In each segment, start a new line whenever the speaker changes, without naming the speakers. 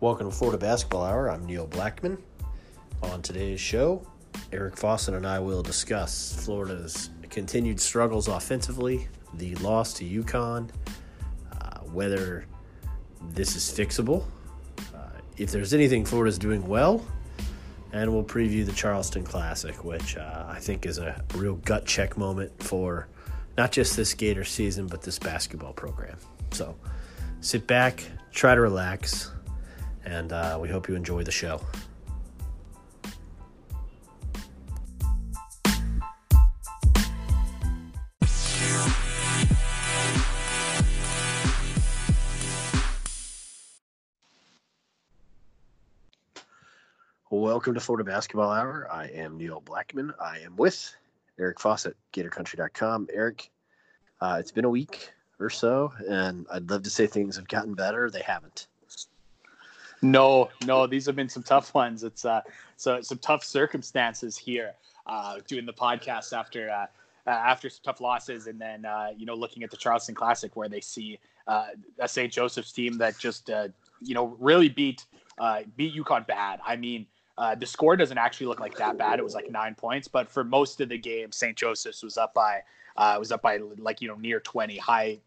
Welcome to Florida Basketball Hour. I'm Neil Blackman. On today's show, Eric Fawcett and I will discuss Florida's continued struggles offensively, the loss to UConn, uh, whether this is fixable, uh, if there's anything Florida's doing well, and we'll preview the Charleston Classic, which uh, I think is a real gut check moment for not just this Gator season, but this basketball program. So sit back, try to relax, and uh, we hope you enjoy the show. Welcome to Florida Basketball Hour. I am Neil Blackman. I am with Eric Fawcett, GatorCountry.com. Eric, uh, it's been a week or so, and I'd love to say things have gotten better. They haven't.
No, no, these have been some tough ones. It's uh, so some tough circumstances here. Uh, doing the podcast after uh, uh, after some tough losses, and then uh, you know looking at the Charleston Classic where they see uh, a St. Joseph's team that just uh, you know really beat uh, beat UConn bad. I mean. Uh, the score doesn't actually look like that bad. It was like nine points, but for most of the game, St. Joseph's was up by uh, was up by like you know near 20, high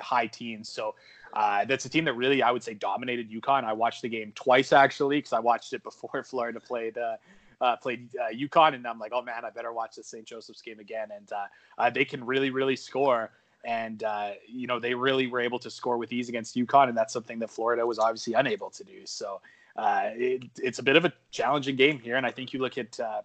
high teens. So uh, that's a team that really I would say dominated UConn. I watched the game twice actually because I watched it before Florida played. Uh, uh, played uh, UConn, and I'm like, oh man, I better watch the St. Joseph's game again. And uh, uh, they can really, really score. And uh, you know, they really were able to score with ease against UConn, and that's something that Florida was obviously unable to do. So uh, it, it's a bit of a challenging game here. And I think you look at uh,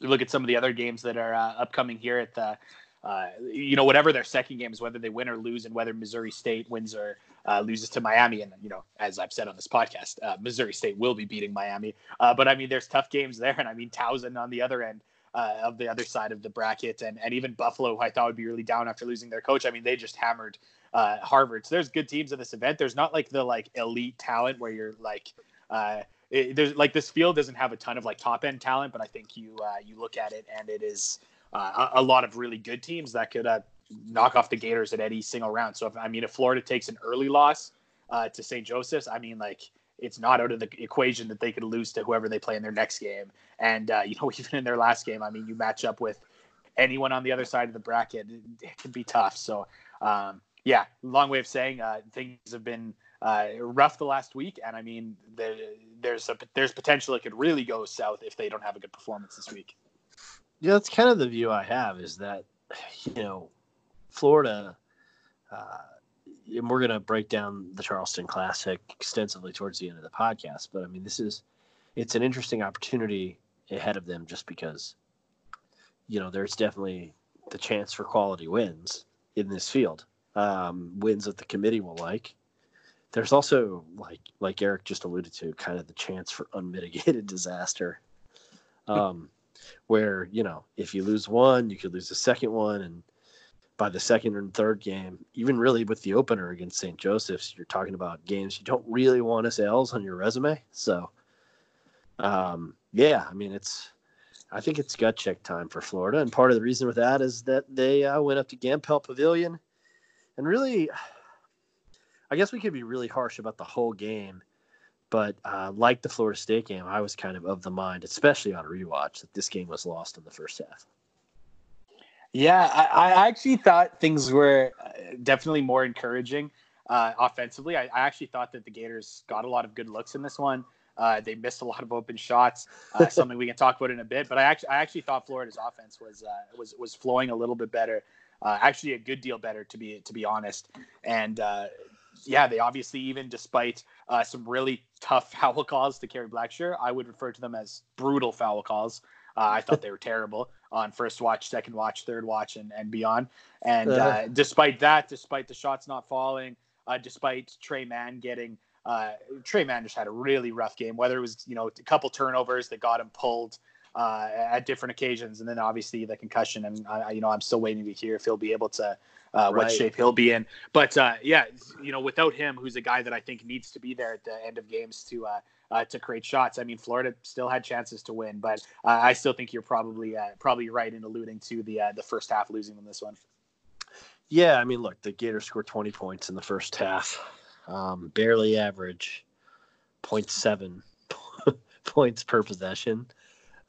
you look at some of the other games that are uh, upcoming here at the uh, you know, whatever their second game is, whether they win or lose, and whether Missouri State wins or uh, loses to Miami. And, you know, as I've said on this podcast, uh, Missouri State will be beating Miami. Uh, but I mean, there's tough games there. And I mean, Towson on the other end uh, of the other side of the bracket, and, and even Buffalo, who I thought would be really down after losing their coach. I mean, they just hammered uh, Harvard. So there's good teams in this event. There's not like the like elite talent where you're like, it, there's like this field doesn't have a ton of like top end talent, but I think you you look at it and it is uh, a, a, lot of really good teams that could uh, knock off the Gators at any single round. So if I mean, if Florida takes an early loss uh, to St. Joseph's, I mean, like it's not out of the equation that they could lose to whoever they play in their next game. And uh, you know, even in their last game, I mean, you match up with anyone on the other side of the bracket, it, it can be tough. So um, yeah, long way of saying uh, things have been uh, rough the last week, and I mean, there, there's a there's potential it could really go south if they don't have a good performance this week.
Yeah, that's kind of the view I have is that, you know, Florida, uh, and we're to break down the Charleston Classic extensively towards the end of the podcast. But I mean, this is, it's an interesting opportunity ahead of them just because, you know, there's definitely the chance for quality wins in this field, um, wins that the committee will like. There's also, like, like Eric just alluded to, kind of the chance for unmitigated disaster. Um, where you know if you lose one, you could lose the second one, and by the second and third game, even really with the opener against St. Joseph's, you're talking about games you don't really want as L's on your resume. So, um, yeah, I mean it's. I think it's gut check time for Florida, and part of the reason with that is that they uh, went up to Gampel Pavilion, and really, I guess we could be really harsh about the whole game but uh, like the Florida State game, I was kind of of the mind, especially on rewatch, that this game was lost in the first half.
Yeah, I, I actually thought things were uh, definitely more encouraging uh, offensively. I, I, actually thought that the Gators got a lot of good looks in this one. Uh, they missed a lot of open shots, uh, something we can talk about in a bit. But I actually, I actually thought Florida's offense was uh, was was flowing a little bit better, actually a good deal better to be to be honest. And yeah, they obviously even despite uh, some really tough foul calls to Kerry Blackshear, I would refer to them as brutal foul calls. Uh, I thought they were terrible on first watch, second watch, third watch, and, and beyond. And uh-huh. uh, despite that, despite the shots not falling, uh, despite Tre Mann getting uh, Tre Mann just had a really rough game. Whether it was you know a couple turnovers that got him pulled uh, at different occasions, and then obviously the concussion. And I, you know I'm still waiting to hear if he'll be able to uh, what shape he'll be in. But uh, yeah, you know, without him, who's a guy that I think needs to be there at the end of games to uh, uh to create shots. I mean, Florida still had chances to win, but uh, I still think you're probably uh, probably right in alluding to the the first half losing them this one.
Yeah, I mean, look, the Gators scored 20 points in the first half, um, barely average. 0.7 points per possession.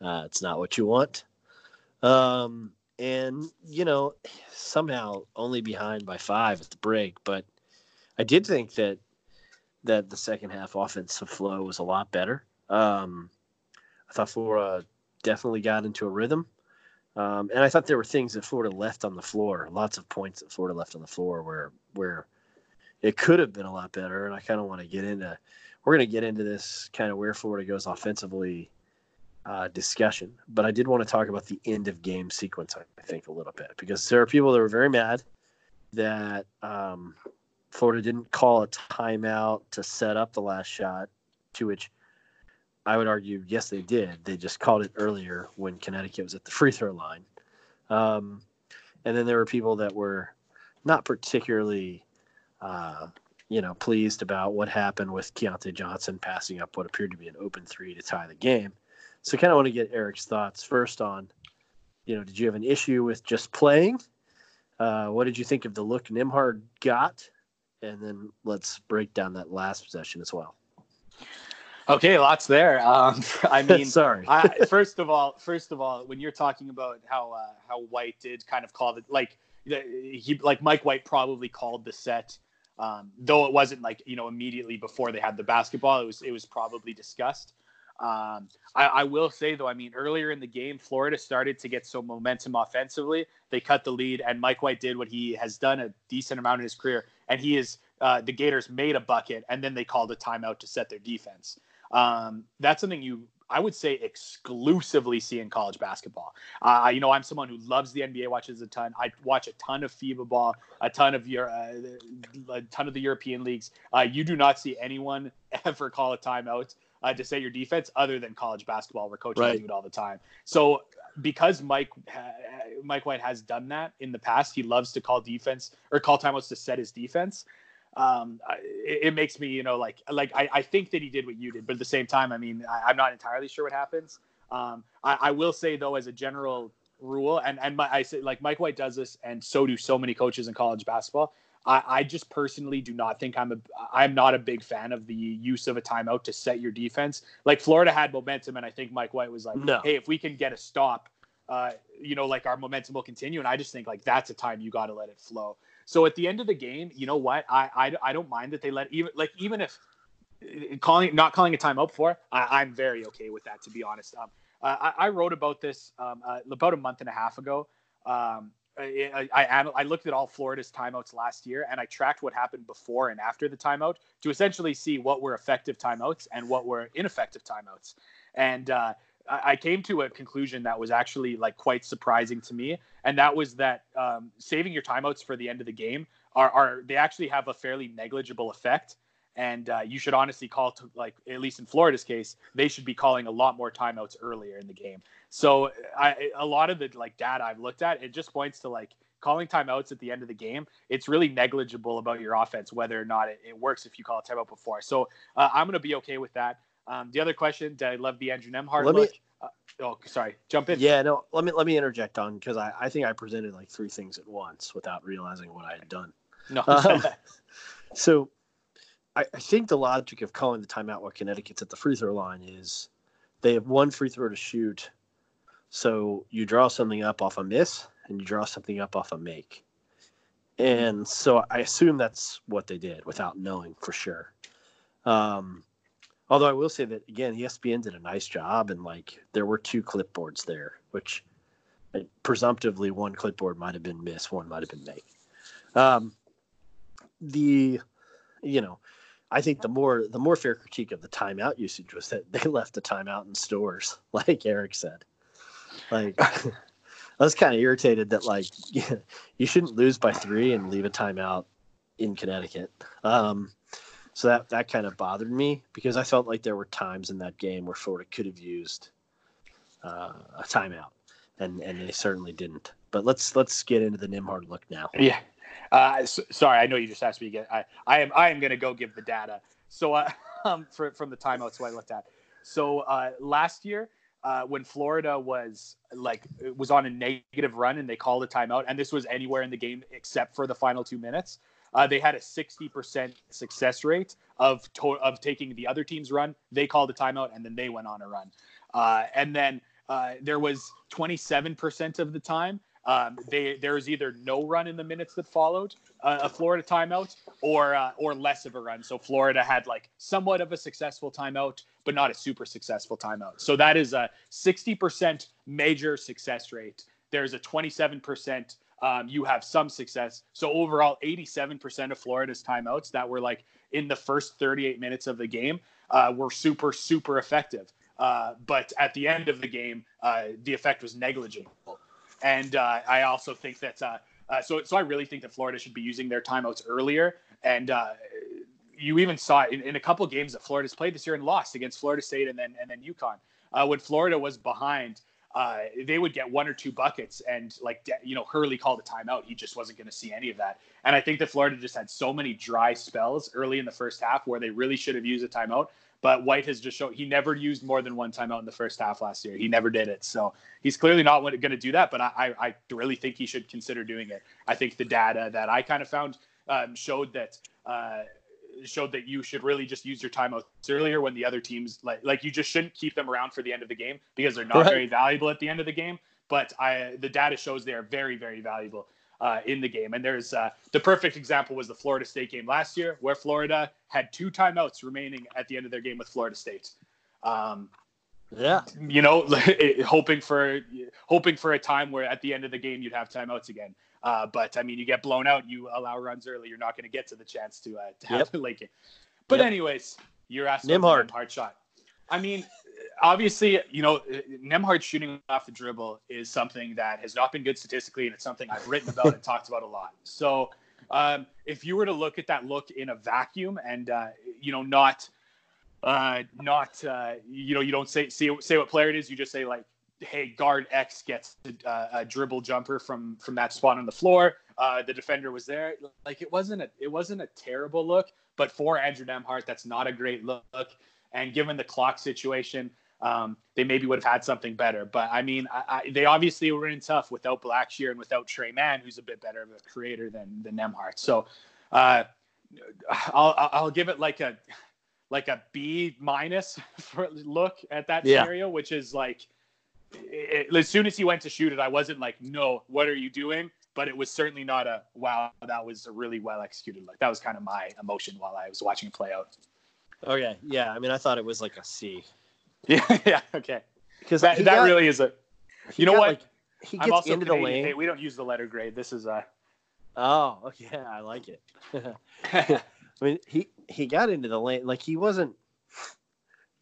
Uh, it's not what you want. Um, and, you know, somehow only behind by five at the break. But I did think that that the second half offensive flow was a lot better. Um, I thought Florida definitely got into a rhythm. Um, and I thought there were things that Florida left on the floor, lots of points that Florida left on the floor where where it could have been a lot better. And I kind of want to get into we're going to get into this kind of where Florida goes offensively uh, discussion. But I did want to talk about the end of game sequence, I think, a little bit because there are people that were very mad that um, Florida didn't call a timeout to set up the last shot, to which I would argue, yes, they did. They just called it earlier when Connecticut was at the free throw line. Um, and then there were people that were not particularly, uh, you know, pleased about what happened with Keyontae Johnson passing up what appeared to be an open three to tie the game. So, I kind of want to get Eric's thoughts first on, you know, did you have an issue with just playing? Uh, what did you think of the look Nembhard got? And then let's break down that last possession as well.
Okay, lots there. Um, I mean,
sorry.
I, first of all, first of all, when you're talking about how uh, how White did kind of call it like he like Mike White probably called the set, um, though it wasn't like you know immediately before they had the basketball. It was it was probably discussed. Um, I, I, will say though, I mean, earlier in the game, Florida started to get some momentum offensively. They cut the lead, and Mike White did what he has done a decent amount in his career, and he is uh, the Gators made a bucket, and then they called a timeout to set their defense. Um, that's something you I would say exclusively see in college basketball. Uh, you know, I'm someone who loves the NBA, watches a ton. I watch a ton of FIBA ball, a ton of your, uh, a ton of the European leagues. Uh, you do not see anyone ever call a timeout uh, to set your defense other than college basketball where coaches right. do it all the time. So because Mike Mike White has done that in the past, he loves to call defense or call timeouts to set his defense. Um, it, it, makes me, you know, like like I, I, think that he did what you did, but at the same time, I mean, I, am not entirely sure what happens. Um, I, I, will say though, as a general rule, and and my, I say like Mike White does this, and so do so many coaches in college basketball. I, I just personally do not think I'm a I'm not a big fan of the use of a timeout to set your defense. Like Florida had momentum, and I think Mike White was like, no. "Hey, if we can get a stop, uh, you know, like our momentum will continue." And I just think like that's a time you got to let it flow. So at the end of the game, you know what? I I, I don't mind that they let even like even if uh, calling not calling a timeout for, I, I'm very okay with that to be honest. Um, I, I wrote about this um, uh, about a month and a half ago. Um, I, I, I, looked at all Florida's timeouts last year and I tracked what happened before and after the timeout to essentially see what were effective timeouts and what were ineffective timeouts. And uh, I came to a conclusion that was actually like quite surprising to me, and that was that um, saving your timeouts for the end of the game are, are they actually have a fairly negligible effect and uh, you should honestly call to like at least in Florida's case, they should be calling a lot more timeouts earlier in the game. So I, a lot of the like data I've looked at, it just points to like calling timeouts at the end of the game. It's really negligible about your offense whether or not it, it works if you call a timeout before. So uh, I'm gonna be okay with that. Um, the other question, did I love the Andrew Nembhard let look? Me, uh, oh, sorry, jump in.
Yeah, no, let me let me interject on because I, I think I presented like three things at once without realizing what I had done.
No. Um,
so I, I think the logic of calling the timeout while Connecticut's at the free throw line is they have one free throw to shoot. So you draw something up off a miss and you draw something up off a make. And so I assume that's what they did without knowing for sure. Um, although I will say that again, ESPN did a nice job and like there were two clipboards there, which presumptively one clipboard might have been miss, one might have been make. Um, the, you know, I think the more the more fair critique of the timeout usage was that they left the timeout in stores, like Eric said. Like I was kind of irritated that like you shouldn't lose by three and leave a timeout in Connecticut. Um, so that that kind of bothered me because I felt like there were times in that game where Florida could have used uh, a timeout, and and they certainly didn't. But let's let's get into the Nembhard look now.
Yeah. Uh, so, sorry, I know you just asked me again. I, I am I am going to go give the data. So uh, um, for, from the timeouts, I looked at. So uh, last year, uh, when Florida was like was on a negative run and they called a timeout, and this was anywhere in the game except for the final two minutes. uh, they had a 60% success rate of to- of taking the other team's run. They called a timeout and then they went on a run. Uh, and then uh, there was 27% of the time um, they there was either no run in the minutes that followed uh, a Florida timeout or uh, or less of a run. So Florida had like somewhat of a successful timeout, but not a super successful timeout. So that is a 60% major success rate. There's a 27% um, you have some success. So overall, 87% of Florida's timeouts that were like in the first 38 minutes of the game uh, were super super effective. Uh, but at the end of the game, uh, the effect was negligible. And uh, I also think that uh, uh, so so I really think that Florida should be using their timeouts earlier. And uh, you even saw it in, in, a couple games that Florida's played this year and lost against Florida State and then and then UConn. Uh, when Florida was behind, uh, they would get one or two buckets, and like you know Hurley called a timeout. He just wasn't going to see any of that. And I think that Florida just had so many dry spells early in the first half where they really should have used a timeout. But White has just shown he never used more than one timeout in the first half last year. He never did it. So he's clearly not going to do that. But I, I, really think he should consider doing it. I think the data that I kind of found um, showed that. Uh, showed that you should really just use your timeouts earlier when the other teams like like you just shouldn't keep them around for the end of the game because they're not right. very valuable at the end of the game. But I the data shows they are very very valuable uh, in the game. And there's uh, the perfect example was the Florida State game last year, where Florida had two timeouts remaining at the end of their game with Florida State. Um,
yeah,
you know, hoping for hoping for a time where at the end of the game you'd have timeouts again. Uh, but I mean, you get blown out, you allow runs early, you're not going to get to the chance to uh, to have yep. a late game. But yep. anyways, you're asking
Nembhard
hard shot. I mean, obviously, you know, Nembhard shooting off the dribble is something that has not been good statistically, and it's something I've written about and talked about a lot. So, um, if you were to look at that look in a vacuum, and uh, you know, not, uh, not, uh, you know, you don't say say say what player it is. You just say like, hey, guard X gets a, a dribble jumper from from that spot on the floor. Uh, the defender was there. Like it wasn't a it wasn't a terrible look, but for Andrew Nembhard, that's not a great look. And given the clock situation, um, they maybe would have had something better. But I mean, I, I, they obviously were in tough without Blackshear and without Tre Mann, who's a bit better of a creator than than Nembhard. So uh, I'll I'll give it like a like a B minus for look at that yeah. scenario, which is like it, as soon as he went to shoot it, I wasn't like, no, what are you doing? But it was certainly not a wow. That was a really well executed look. That was kind of my emotion while I was watching it play out.
Okay, yeah. I mean, I thought it was like a C.
Yeah, yeah. Okay. Because that, that got, really is a. You know what? Like,
he gets I'm also into Canadian. the lane.
Hey, we don't use the letter grade. This is a.
Oh, okay. I like it. I mean, he he got into the lane like he wasn't.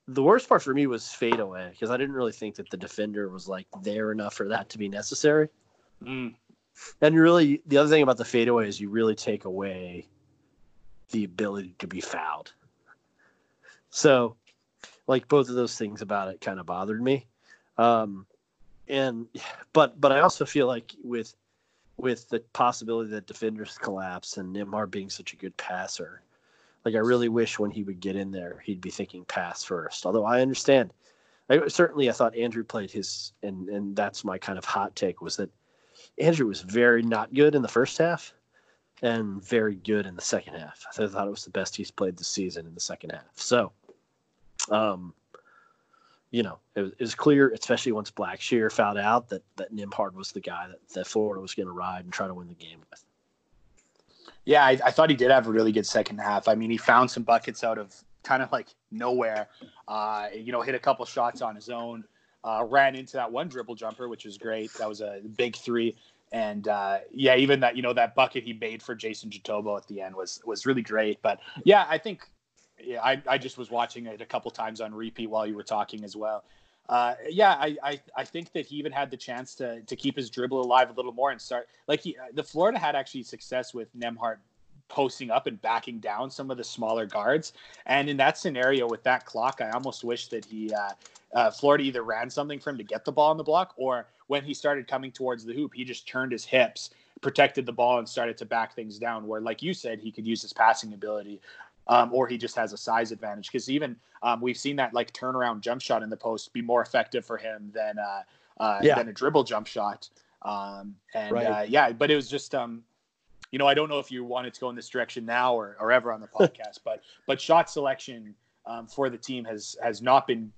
The worst part for me was fade away because I didn't really think that the defender was like there enough for that to be necessary.
Mm.
And really, the other thing about the fadeaway is you really take away the ability to be fouled. So, like both of those things about it kind of bothered me. Um, and but but I also feel like with with the possibility that defenders collapse and Nembhard being such a good passer, like I really wish when he would get in there he'd be thinking pass first. Although I understand, I, certainly I thought Andrew played his and and that's my kind of hot take was that Andrew was very not good in the first half and very good in the second half. I thought it was the best he's played this season in the second half. So um, you know, it was, it was, clear, especially once Blackshear found out that that Nembhard was the guy that, that Florida was going to ride and try to win the game with.
Yeah, I, I, thought he did have a really good second half. I mean, he found some buckets out of kind of like nowhere. Uh, you know, hit a couple shots on his own. Uh, ran into that one dribble jumper, which was great. That was a big three. And uh, yeah, even that you know that bucket he made for Jason Jitoboh at the end was was really great. But yeah, I think yeah, I, I just was watching it a couple times on repeat while you were talking as well. Uh, yeah, I, I, I think that he even had the chance to to keep his dribble alive a little more and start like he the Florida had actually success with Nembhard posting up and backing down some of the smaller guards. And in that scenario with that clock, I almost wish that he uh, uh, Florida either ran something for him to get the ball on the block, or when he started coming towards the hoop, he just turned his hips, protected the ball, and started to back things down. Where, like you said, he could use his passing ability um, or he just has a size advantage. Because even um, we've seen that like turnaround jump shot in the post be more effective for him than uh, uh, yeah. than a dribble jump shot. Um, and right. uh, yeah, but it was just um, you know, I don't know if you wanted to go in this direction now or, or ever on the podcast, but but shot selection um, for the team has has not been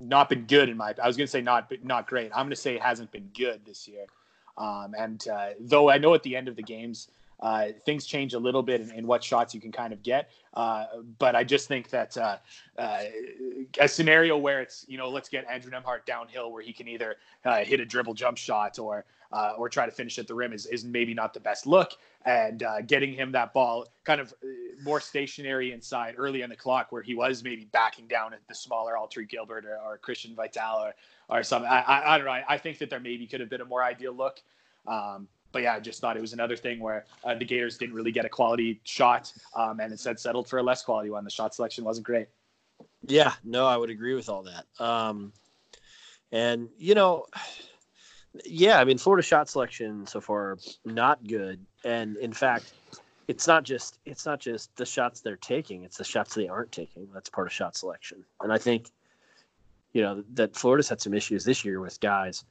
not been good in my. I was going to say not not great. I'm going to say it hasn't been good this year. Um, and uh, though I know at the end of the games, uh, things change a little bit in, in, what shots you can kind of get. Uh, but I just think that uh, uh, a scenario where it's, you know, let's get Andrew Nembhard downhill where he can either uh, hit a dribble jump shot or uh, or try to finish at the rim is, is maybe not the best look. And getting him that ball kind of more stationary inside early in the clock where he was maybe backing down at the smaller Alter Gilbert or, or Christian Vital or, or something. I, I, I, don't know. I, I, think that there maybe could have been a more ideal look. Um, but yeah, I just thought it was another thing where uh, the Gators didn't really get a quality shot, um, and instead settled for a less quality one. The shot selection wasn't great.
Yeah, no, I would agree with all that. Um, and you know, yeah, I mean, Florida shot selection so far not good, and in fact, it's not just it's not just the shots they're taking; it's the shots they aren't taking. That's part of shot selection, and I think, you know, that Florida's had some issues this year with guys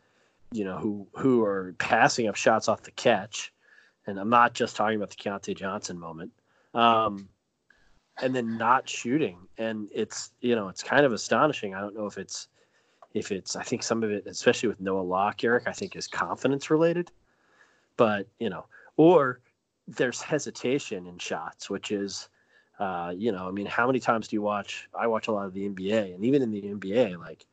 you know, who who are passing up shots off the catch, and I'm not just talking about the Keyontae Johnson moment, um, and then not shooting, and it's you know it's kind of astonishing. I don't know if it's if it's I think some of it, especially with Noah Locke, Eric, I think is confidence related, but you know, or there's hesitation in shots, which is. Uh, you know, I mean, how many times do you watch? I watch a lot of the NBA, and even in the NBA, like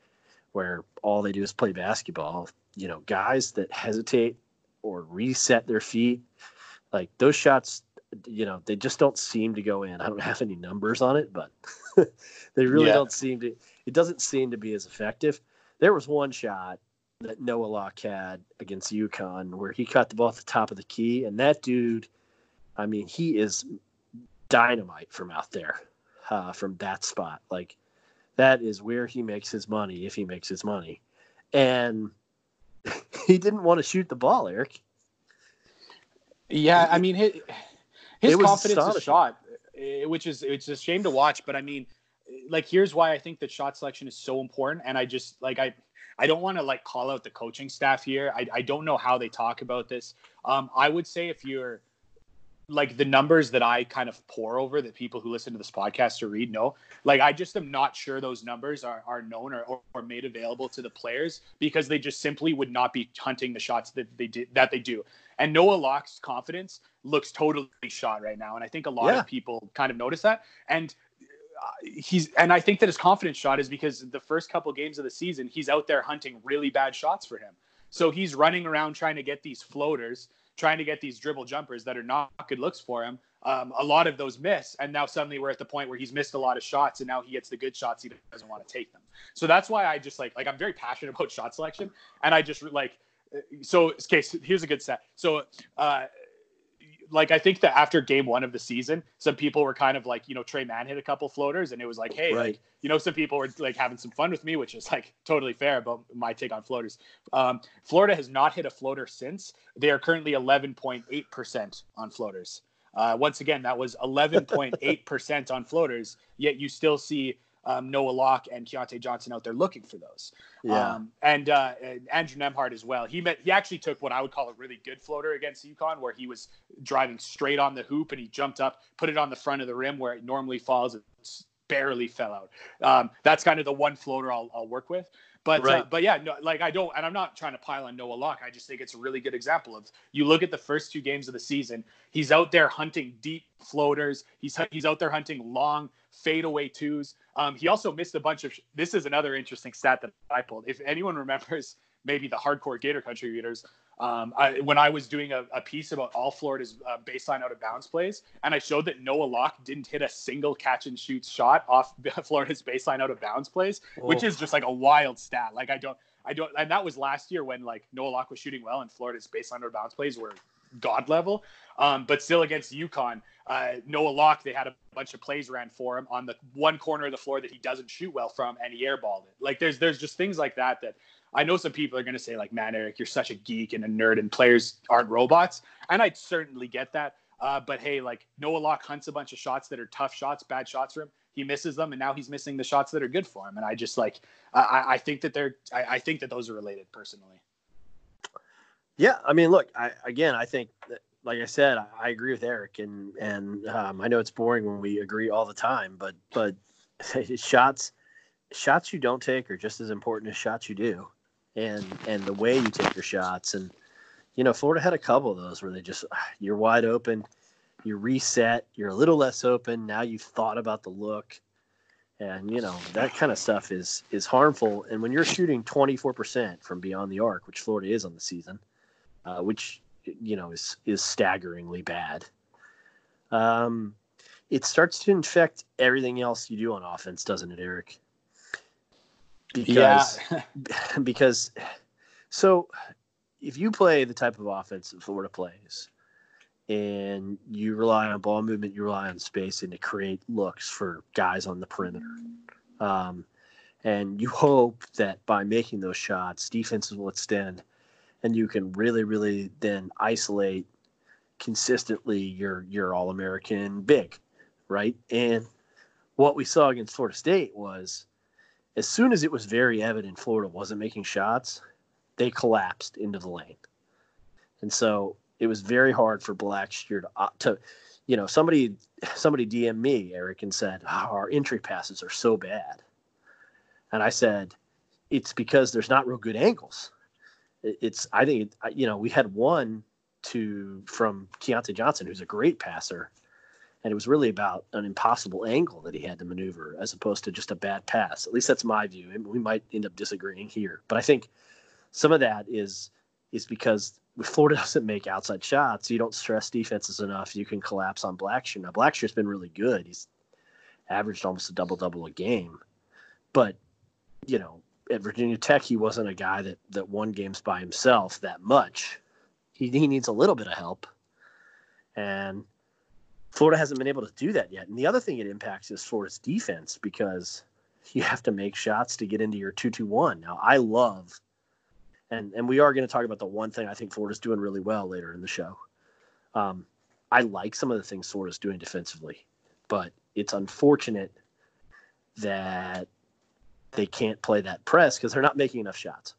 where all they do is play basketball, you know, guys that hesitate or reset their feet, like those shots, you know, they just don't seem to go in. I don't have any numbers on it, but they really yeah. don't seem to. It doesn't seem to be as effective. There was one shot that Noah Locke had against UConn where he caught the ball at the top of the key, and that dude, I mean, he is dynamite from out there, uh, from that spot. Like that is where he makes his money if he makes his money, and he didn't want to shoot the ball, Eric.
Yeah, I mean his, his confidence is shot, eh, which is it's a shame to watch. But I mean, like here's why I think that shot selection is so important. And I just like I I don't want to like call out the coaching staff here. I, I don't know how they talk about this. Um, I would say if you're like the numbers that I kind of pour over that people who listen to this podcast or read know. Like I just am not sure those numbers are, are known or, or, or made available to the players because they just simply would not be hunting the shots that they did that they do. And Noah Locke's confidence looks totally shot right now. And I think a lot yeah. of people kind of notice that. And uh, he's and I think that his confidence shot is because the first couple games of the season he's out there hunting really bad shots for him. So he's running around trying to get these floaters trying to get these dribble jumpers that are not good looks for him. Um, a lot of those miss, and now suddenly we're at the point where he's missed a lot of shots, and now he gets the good shots. He doesn't want to take them. So that's why I just like like I'm very passionate about shot selection, and I just like so. Okay, so here's a good set. So uh, like I think that after game one of the season, some people were kind of like, you know, Tre Mann hit a couple floaters, and it was like, hey, right. like, you know, some people were like having some fun with me, which is like totally fair about my take on floaters. Um, Florida has not hit a floater since. They are currently 11.8% on floaters. Uh, once again, that was 11.8% on floaters, yet you still see um, Noah Locke and Keyontae Johnson out there looking for those. Yeah. Um, and, uh, and Andrew Nembhard as well. He met, he actually took what I would call a really good floater against UConn, where he was driving straight on the hoop and he jumped up, put it on the front of the rim where it normally falls. It barely fell out. Um, that's kind of the one floater I'll, I'll work with. But uh, right. uh, but yeah, no, like I don't, and I'm not trying to pile on Noah Locke. I just think it's a really good example of you look at the first two games of the season. He's out there hunting deep floaters. He's he's out there hunting long fadeaway twos. Um, he also missed a bunch of. This is another interesting stat that I pulled. If anyone remembers, maybe the hardcore Gator Country readers, um, I, when I was doing a, a piece about all Florida's uh, baseline out of bounds plays, and I showed that Noah Locke didn't hit a single catch and shoot shot off Florida's baseline out of bounds plays, oh. which is just like a wild stat. Like I don't, I don't, and that was last year when like Noah Locke was shooting well and Florida's baseline out of bounds plays were god level. Um, but still against UConn, uh, Noah Locke, they had a bunch of plays ran for him on the one corner of the floor that he doesn't shoot well from, and he airballed it. Like there's there's just things like that that I know some people are going to say like, man, Eric, you're such a geek and a nerd, and players aren't robots, and I'd certainly get that. Uh, but hey, like Noah Locke hunts a bunch of shots that are tough shots, bad shots for him. He misses them, and now he's missing the shots that are good for him. And I just like, I, I think that they're, I, I think that those are related personally.
Yeah, I mean, look, I, again, I think that like I said, I, agree with Eric, and and um, I know it's boring when we agree all the time, but but shots shots you don't take are just as important as shots you do, and and the way you take your shots, and you know Florida had a couple of those where they just you're wide open, you reset, you're a little less open. Now you've thought about the look, and you know that kind of stuff is is harmful. And when you're shooting 24% from beyond the arc, which Florida is on the season, uh, which you know is is staggeringly bad. Um, it starts to infect everything else you do on offense, doesn't it, Eric? Because, yeah. because so if you play the type of offense that Florida plays, and you rely on ball movement, you rely on spacing to create looks for guys on the perimeter. Um, and you hope that by making those shots, defenses will extend and you can really, really then isolate consistently your your all American big, right? And what we saw against Florida State was as soon as it was very evident Florida wasn't making shots, they collapsed into the lane. And so it was very hard for Blackshear to, uh, to you know, somebody somebody DM me, Eric, and said, oh, our entry passes are so bad. And I said, it's because there's not real good angles. It's I think you know we had one to from Keyontae Johnson, who's a great passer, and it was really about an impossible angle that he had to maneuver as opposed to just a bad pass. At least that's my view, and we might end up disagreeing here. But I think some of that is is because Florida doesn't make outside shots. You don't stress defenses enough. You can collapse on Blackshear. Now Blackshear's been really good. He's averaged almost a double double a game, but you know at Virginia Tech he wasn't a guy that that won games by himself that much. He he needs a little bit of help, and Florida hasn't been able to do that yet. And the other thing it impacts is Florida's defense because you have to make shots to get into your two two one. Now I love, and and we are going to talk about the one thing I think Florida's doing really well later in the show. Um, I like some of the things Florida's doing defensively, but it's unfortunate that they can't play that press because they're not making enough shots.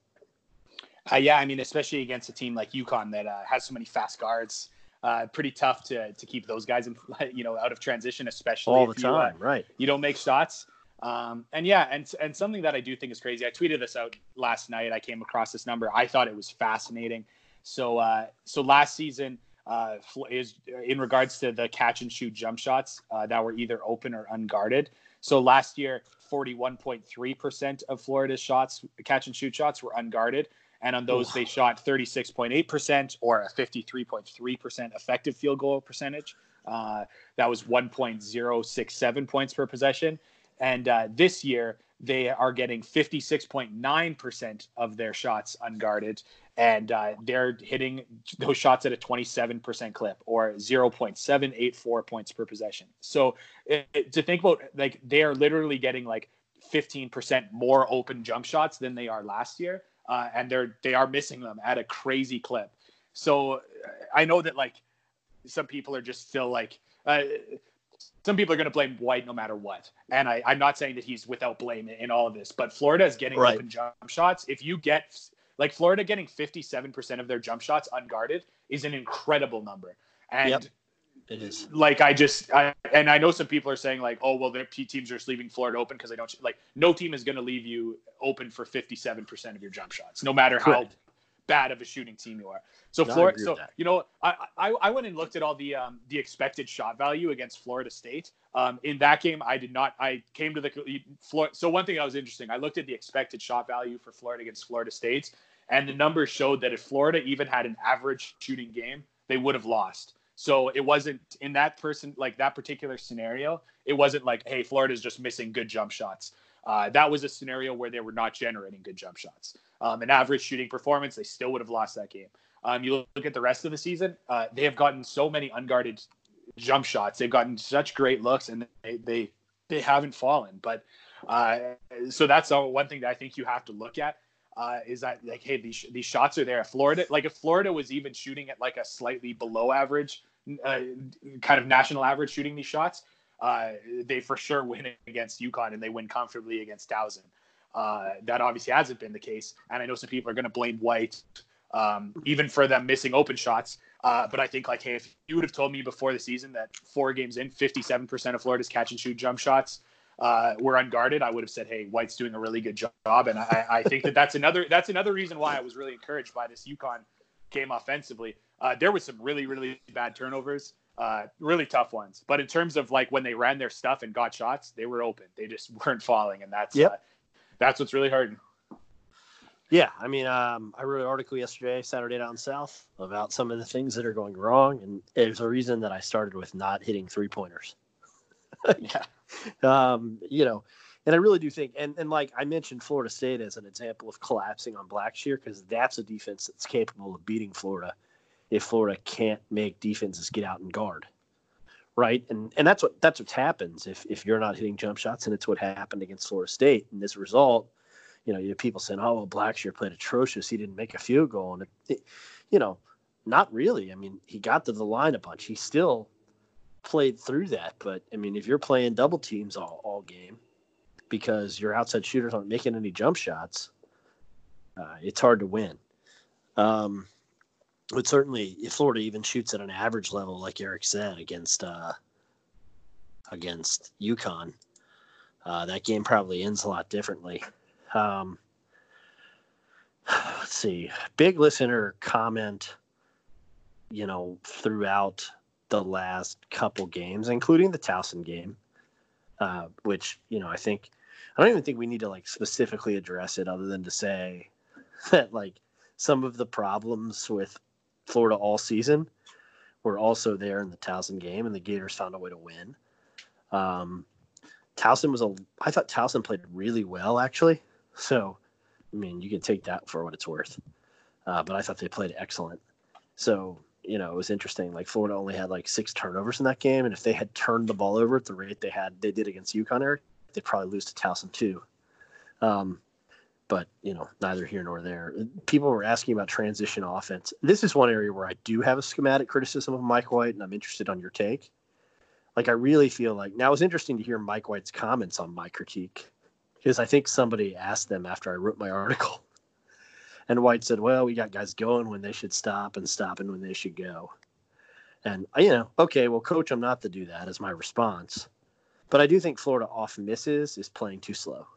Uh, yeah, I mean, especially against a team like UConn that uh, has so many fast guards uh, pretty tough to to keep those guys in, you know out of transition, especially
all the time. You, uh, right.
You don't make shots. Um, and yeah, and and something that I do think is crazy. I tweeted this out last night. I came across this number. I thought it was fascinating. So uh, so last season uh, is in regards to the catch and shoot jump shots uh, that were either open or unguarded. So last year, 41.3% of Florida's shots, catch and shoot shots, were unguarded. And on those, they shot 36.8% or a 53.3% effective field goal percentage. Uh, that was 1.067 points per possession. And uh, this year, they are getting 56.9% of their shots unguarded. And uh, they're hitting those shots at a 27% clip or 0.784 points per possession. So it, it, to think about, like, they are literally getting like 15% more open jump shots than they are last year uh, and they're they are missing them at a crazy clip. So I know that like some people are just still like uh, some people are going to blame White no matter what, and I, I'm not saying that he's without blame in all of this, but Florida is getting right. open jump shots. If you get like Florida getting 57% of their jump shots unguarded is an incredible number, and yep.
It is
like I just I, and I know some people are saying like, oh well, their teams are just leaving Florida open because they don't like no team is going to leave you open for fifty seven percent of your jump shots, no matter how Correct. bad of a shooting team you are. So no, Florida, so you know, I, I I went and looked at all the um the expected shot value against Florida State. Um, in that game, I did not. I came to the Florida. So one thing that was interesting, I looked at the expected shot value for Florida against Florida State, and the numbers showed that if Florida even had an average shooting game, they would have lost. So it wasn't in that person, like that particular scenario, it wasn't like, hey, Florida's just missing good jump shots. Uh, that was a scenario where they were not generating good jump shots. Um, an average shooting performance, they still would have lost that game. Um, you look at the rest of the season, uh, they have gotten so many unguarded jump shots. They've gotten such great looks, and they they, they haven't fallen. But uh, so that's one thing that I think you have to look at uh, is that like, hey, these these shots are there. Florida, like if Florida was even shooting at like a slightly below average, uh, kind of national average shooting these shots, uh, they for sure win against UConn and they win comfortably against Towson. Uh, that obviously hasn't been the case, and I know some people are going to blame White, um, even for them missing open shots. Uh, but I think like, hey, if you would have told me before the season that four games in, 57% of Florida's catch and shoot jump shots uh, were unguarded, I would have said, hey, White's doing a really good job. And I, I think that that's another that's another reason why I was really encouraged by this UConn game offensively. Uh, there was some really really bad turnovers, uh, really tough ones. But in terms of like when they ran their stuff and got shots, they were open. They just weren't falling, and that's
Yep.
uh, that's what's really hard.
Yeah, I mean, um, I wrote an article yesterday, Saturday Down South, about some of the things that are going wrong, and there's a reason that I started with not hitting three pointers.
yeah.
um, you know, and I really do think, and, and like I mentioned Florida State as an example of collapsing on Blackshear because that's a defense that's capable of beating Florida if Florida can't make defenses get out and guard, right? And and that's what that's what happens if if you're not hitting jump shots, and it's what happened against Florida State. And as a result, you know, you have people saying, "Oh, well, Blackshear played atrocious. He didn't make a field goal," and it, it, you know, not really. I mean, he got to the line a bunch. He still played through that. But I mean, if you're playing double teams all, all game because your outside shooters aren't making any jump shots, uh, it's hard to win. Um, but certainly, if Florida even shoots at an average level, like Eric said, against uh, against UConn, uh, that game probably ends a lot differently. Um, let's see, big listener comment, you know, throughout the last couple games, including the Towson game, uh, which you know I think I don't even think we need to like specifically address it, other than to say that like some of the problems with Florida all season were also there in the Towson game, and the Gators found a way to win. Um, Towson was a I thought Towson played really well actually, so I mean you can take that for what it's worth, uh, but I thought they played excellent. So you know, it was interesting. Like Florida only had like six turnovers in that game, and if they had turned the ball over at the rate they had, they did against UConn, Eric, they'd probably lose to Towson too. Um, but you know, neither here nor there. People were asking about transition offense. This is one area where I do have a schematic criticism of Mike White, and I'm interested on your take. Like, I really feel like now it was interesting to hear Mike White's comments on my critique because I think somebody asked them after I wrote my article. And White said, "Well, we got guys going when they should stop and stopping when they should go." And uh, you know, okay, well, coach, I'm not to do that. Is my response. But I do think Florida off misses is playing too slow.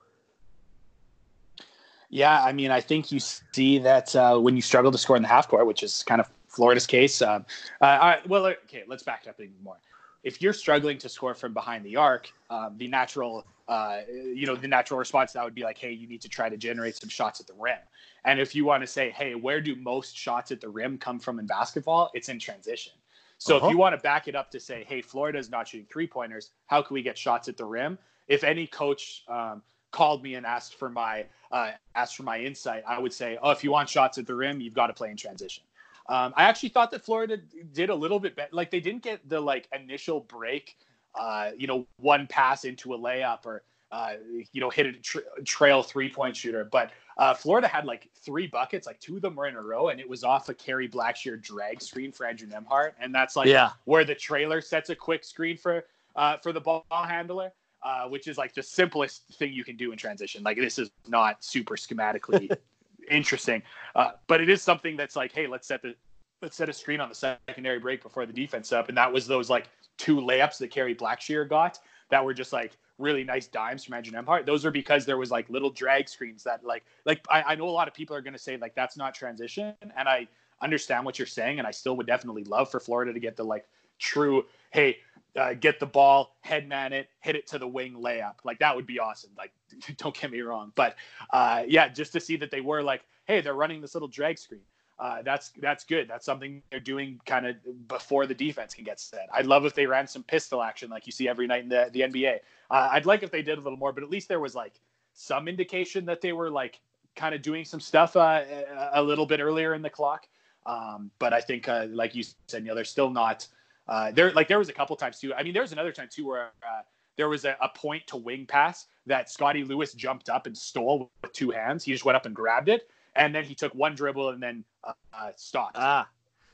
Yeah, I mean, I think you see that uh, when you struggle to score in the half court, which is kind of Florida's case. Um, uh, all right, well, okay, let's back up even more. If you're struggling to score from behind the arc, um, the natural, uh, you know, the natural response to that would be like, hey, you need to try to generate some shots at the rim. And if you want to say, hey, where do most shots at the rim come from in basketball? It's in transition. So
Uh-huh.
if you want to back it up to say, hey, Florida's not shooting three pointers, how can we get shots at the rim? If any coach um, called me and asked for my uh, asked for my insight, I would say, oh, if you want shots at the rim, you've got to play in transition. Um, I actually thought that Florida did a little bit better. Like they didn't get the like initial break, uh, you know, one pass into a layup or uh, you know hit a tra- trail three point shooter. But uh, Florida had like three buckets, like two of them were in a row, and it was off a Kerry Blackshear drag screen for Andrew Nembhard, and that's like
yeah,
where the trailer sets a quick screen for uh, for the ball handler, uh, which is like the simplest thing you can do in transition. Like this is not super schematically interesting, uh, but it is something that's like, hey, let's set the let's set a screen on the secondary break before the defense up, and that was those like two layups that Kerry Blackshear got that were just like really nice dimes from Andrew Nembhard. Those are because there was like little drag screens that like like I, I know a lot of people are going to say like that's not transition, and I understand what you're saying, and I still would definitely love for Florida to get the like true hey uh, get the ball, head man it, hit it to the wing layup. Like that would be awesome. Like don't get me wrong, but uh, yeah, just to see that they were like, hey, they're running this little drag screen. Uh, that's that's good. That's something they're doing kind of before the defense can get set. I'd love if they ran some pistol action like you see every night in the, the NBA. Uh, I'd like if they did a little more, but at least there was like some indication that they were like kind of doing some stuff uh, a- little bit earlier in the clock. Um, but I think, uh, like you said, Neil, they're still not uh, there. Like there was a couple times too. I mean, there was another time too where uh, there was a, a point to wing pass that Scottie Lewis jumped up and stole with two hands. He just went up and grabbed it, and then he took one dribble and then uh, uh, stopped.
ah,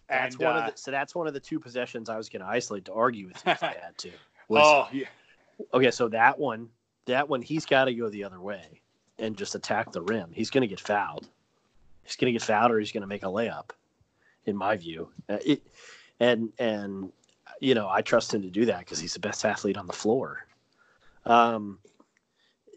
that's
and
one
uh,
of the, so that's one of the two possessions I was going to isolate to argue with you if I had to. Was,
oh yeah,
okay, so that one, that one, he's got to go the other way and just attack the rim. He's going to get fouled. He's going to get fouled, or he's going to make a layup. in my view. Uh, it, and and you know I trust him to do that because he's the best athlete on the floor. Um,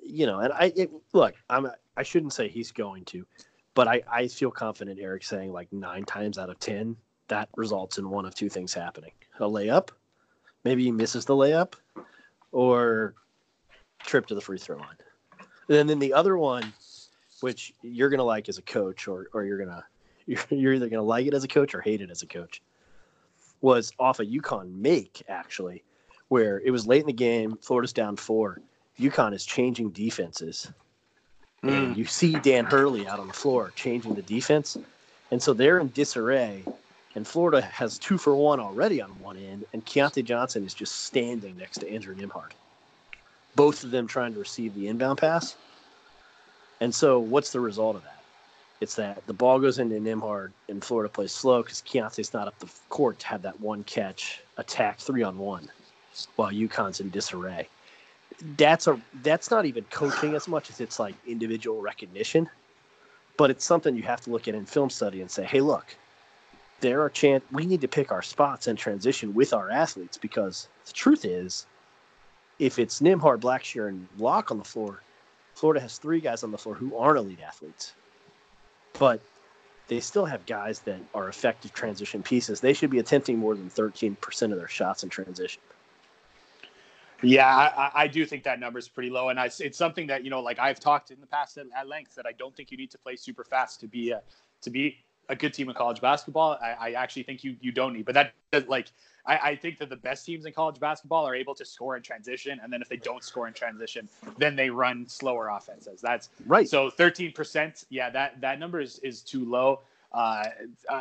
you know, and I it, look, I'm I shouldn't say he's going to, but I I feel confident Eric saying like nine times out of ten that results in one of two things happening: a layup, maybe he misses the layup, or trip to the free throw line. And then the other one, which you're gonna like as a coach, or or you're gonna you're, you're either gonna like it as a coach or hate it as a coach, was off a UConn make actually, where it was late in the game, Florida's down four, UConn is changing defenses, mm. and you see Dan Hurley out on the floor changing the defense, and so they're in disarray. And Florida has two for one already on one end, and Keyontae Johnson is just standing next to Andrew Nembhard both of them trying to receive the inbound pass. And so, what's the result of that? It's that the ball goes into Nembhard and Florida plays slow because Keyontae's not up the court to have that one catch attack three on one while UConn's in disarray. That's a that's not even coaching as much as it's like individual recognition, but it's something you have to look at in film study and say, hey, look, there are chance we need to pick our spots and transition with our athletes because the truth is if it's Nembhard, Blackshear, and Locke on the floor, Florida has three guys on the floor who aren't elite athletes. But they still have guys that are effective transition pieces. They should be attempting more than 13% of their shots in transition.
Yeah, I, I do think that number is pretty low, and I, it's something that you know, like I've talked in the past at, at, length that I don't think you need to play super fast to be a to be a good team in college basketball. I, I actually think you you don't need, but that like I, I, think that the best teams in college basketball are able to score in transition, and then if they don't score in transition, then they run slower offenses. That's
right.
So thirteen percent, yeah, that that number is is too low. Uh,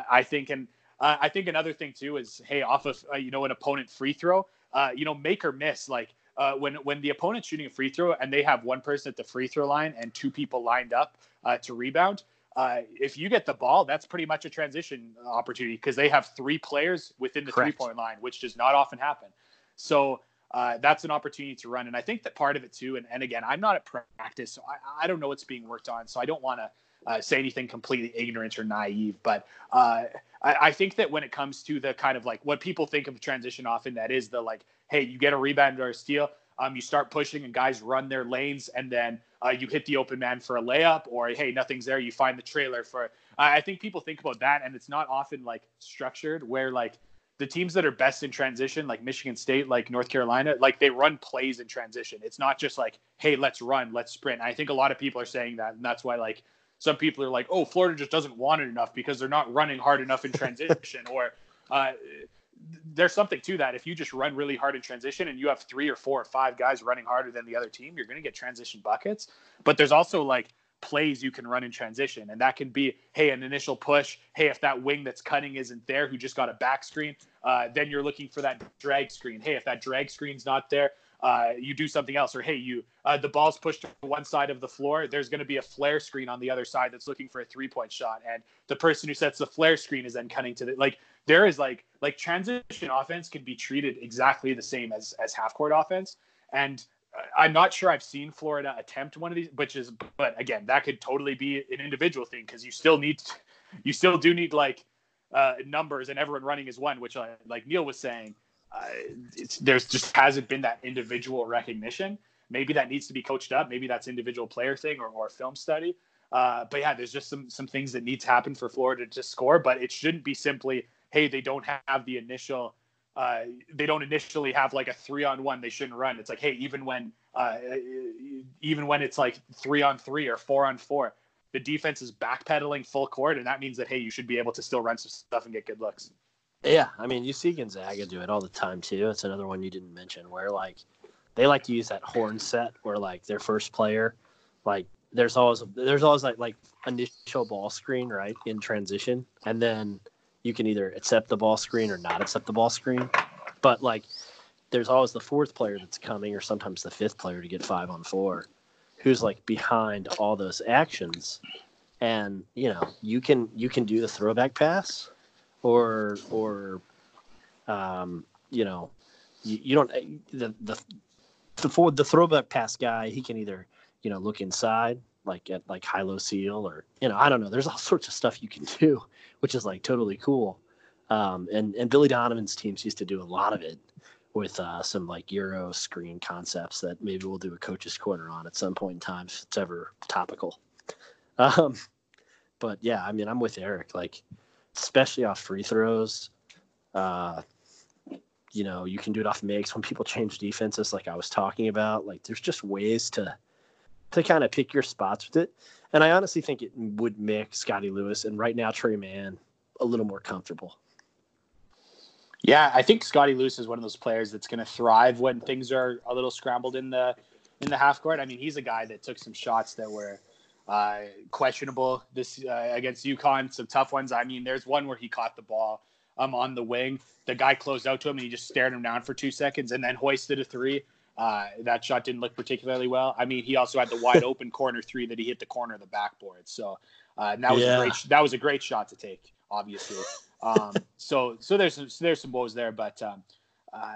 I think, and uh, I think another thing too is, hey, off of uh, you know an opponent free throw, uh, you know, make or miss, like. Uh, when when the opponent's shooting a free throw and they have one person at the free throw line and two people lined up uh, to rebound, uh, if you get the ball, that's pretty much a transition opportunity because they have three players within the three point line, which does not often happen. So uh, that's an opportunity to run. And I think that part of it too, and, and again, I'm not at practice, so I, I don't know what's being worked on. So I don't want to uh, say anything completely ignorant or naive. But uh, I, I, think that when it comes to the kind of like what people think of transition often, that is the like, hey, you get a rebound or a steal, um, you start pushing and guys run their lanes, and then uh, you hit the open man for a layup, or hey, nothing's there, you find the trailer for. I think people think about that, and it's not often like structured where like the teams that are best in transition, like Michigan State, like North Carolina, like they run plays in transition. It's not just like, hey, let's run, let's sprint. I think a lot of people are saying that, and that's why like some people are like, oh, Florida just doesn't want it enough because they're not running hard enough in transition, or uh, there's something to that. If you just run really hard in transition and you have three or four or five guys running harder than the other team, you're going to get transition buckets. But there's also like plays you can run in transition. And that can be, hey, an initial push. Hey, if that wing that's cutting isn't there, who just got a back screen, uh, then you're looking for that drag screen. Hey, if that drag screen's not there, uh, you do something else. Or hey, you uh, the ball's pushed to one side of the floor. There's going to be a flare screen on the other side that's looking for a three point shot, and the person who sets the flare screen is then cutting to the like there is like like transition offense can be treated exactly the same as as half court offense and I'm not sure I've seen Florida attempt one of these, which is, but again, that could totally be an individual thing because you still need, you still do need like uh, numbers and everyone running is one, which uh, like Neil was saying, uh, there's just hasn't been that individual recognition. Maybe that needs to be coached up. Maybe that's individual player thing or, or film study. Uh, but yeah, there's just some some things that need to happen for Florida to score, but it shouldn't be simply hey, they don't have the initial, uh, they don't initially have like a three on one, they shouldn't run. It's like, hey, even when, uh, even when it's like three on three or four on four, the defense is backpedaling full court, and that means that hey, you should be able to still run some stuff and get good looks.
Yeah, I mean, you see Gonzaga do it all the time too. It's another one you didn't mention where like they like to use that horn set where like their first player, like there's always there's always like like initial ball screen right in transition, and then you can either accept the ball screen or not accept the ball screen. But like, there's always the fourth player that's coming, or sometimes the fifth player to get five on four, who's like behind all those actions. And you know, you can you can do the throwback pass, or or, um, you know, you, you don't the the the for the throwback pass guy. He can either you know look inside like at like high low seal or you know I don't know. There's all sorts of stuff you can do, which is like totally cool. Um, and and Billy Donovan's teams used to do a lot of it with uh, some like Euro screen concepts that maybe we'll do a coach's corner on at some point in time if it's ever topical. Um, but yeah, I mean, I'm with Eric. Like, especially off free throws, uh, you know, you can do it off makes when people change defenses, like I was talking about. Like, there's just ways to to kind of pick your spots with it. And I honestly think it would make Scottie Lewis and right now Tre Mann a little more comfortable.
Yeah, I think Scottie Lewis is one of those players that's going to thrive when things are a little scrambled in the in the half court. I mean, he's a guy that took some shots that were uh, questionable this uh, against UConn, some tough ones. I mean, there's one where he caught the ball um, on the wing. The guy closed out to him and he just stared him down for two seconds and then hoisted a three. Uh, that shot didn't look particularly well. I mean, he also had the wide open corner three that he hit the corner of the backboard. So uh, that was yeah. a great that was a great shot to take, obviously. Um, so so there's some, so there's some woes there, but um, uh,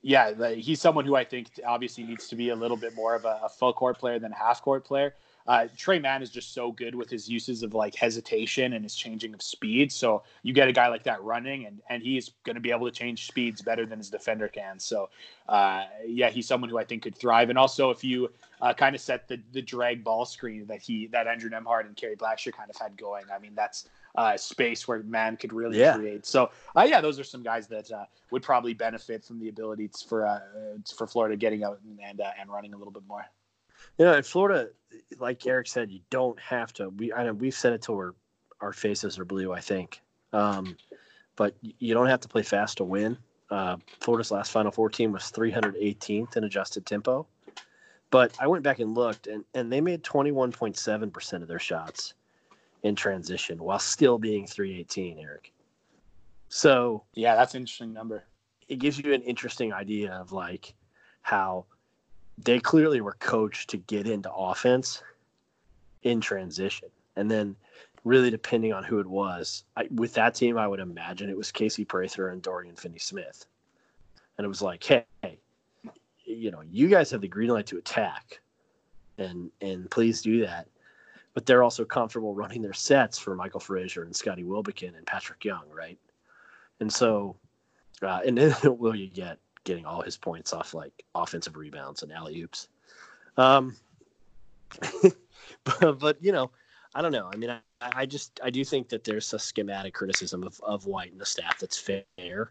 yeah, like, he's someone who I think obviously needs to be a little bit more of a, a full court player than a half court player. Uh, Tre Mann is just so good with his uses of like hesitation and his changing of speed. So you get a guy like that running, and and he's going to be able to change speeds better than his defender can. So uh, yeah, he's someone who I think could thrive. And also, if you uh, kind of set the the drag ball screen that he that Andrew Nembhard and Kerry Blackshear kind of had going, I mean that's uh, space where Mann could really yeah. create. So uh, yeah, those are some guys that uh, would probably benefit from the ability for uh, for Florida getting out and and, uh, and running a little bit more.
You know, in Florida, like Eric said, you don't have to. We I know we've said it till we're, our faces are blue. I think, um, but you don't have to play fast to win. Uh, Florida's last Final Four team was 318th in adjusted tempo, but I went back and looked, and and they made 21.7 percent of their shots in transition while still being 318. Eric. So
yeah, that's an interesting number.
It gives you an interesting idea of like how they clearly were coached to get into offense in transition. And then, really, depending on who it was, I, with that team, I would imagine it was Casey Prather and Dorian Finney Smith. And it was like, hey, you know, you guys have the green light to attack, and and please do that. But they're also comfortable running their sets for Michael Frazier and Scottie Wilbekin and Patrick Young, right? And so, uh, and then will you get getting all his points off like offensive rebounds and alley oops. Um, but, but, you know, I don't know. I mean, I, I just I do think that there's a schematic criticism of, of White and the staff that's fair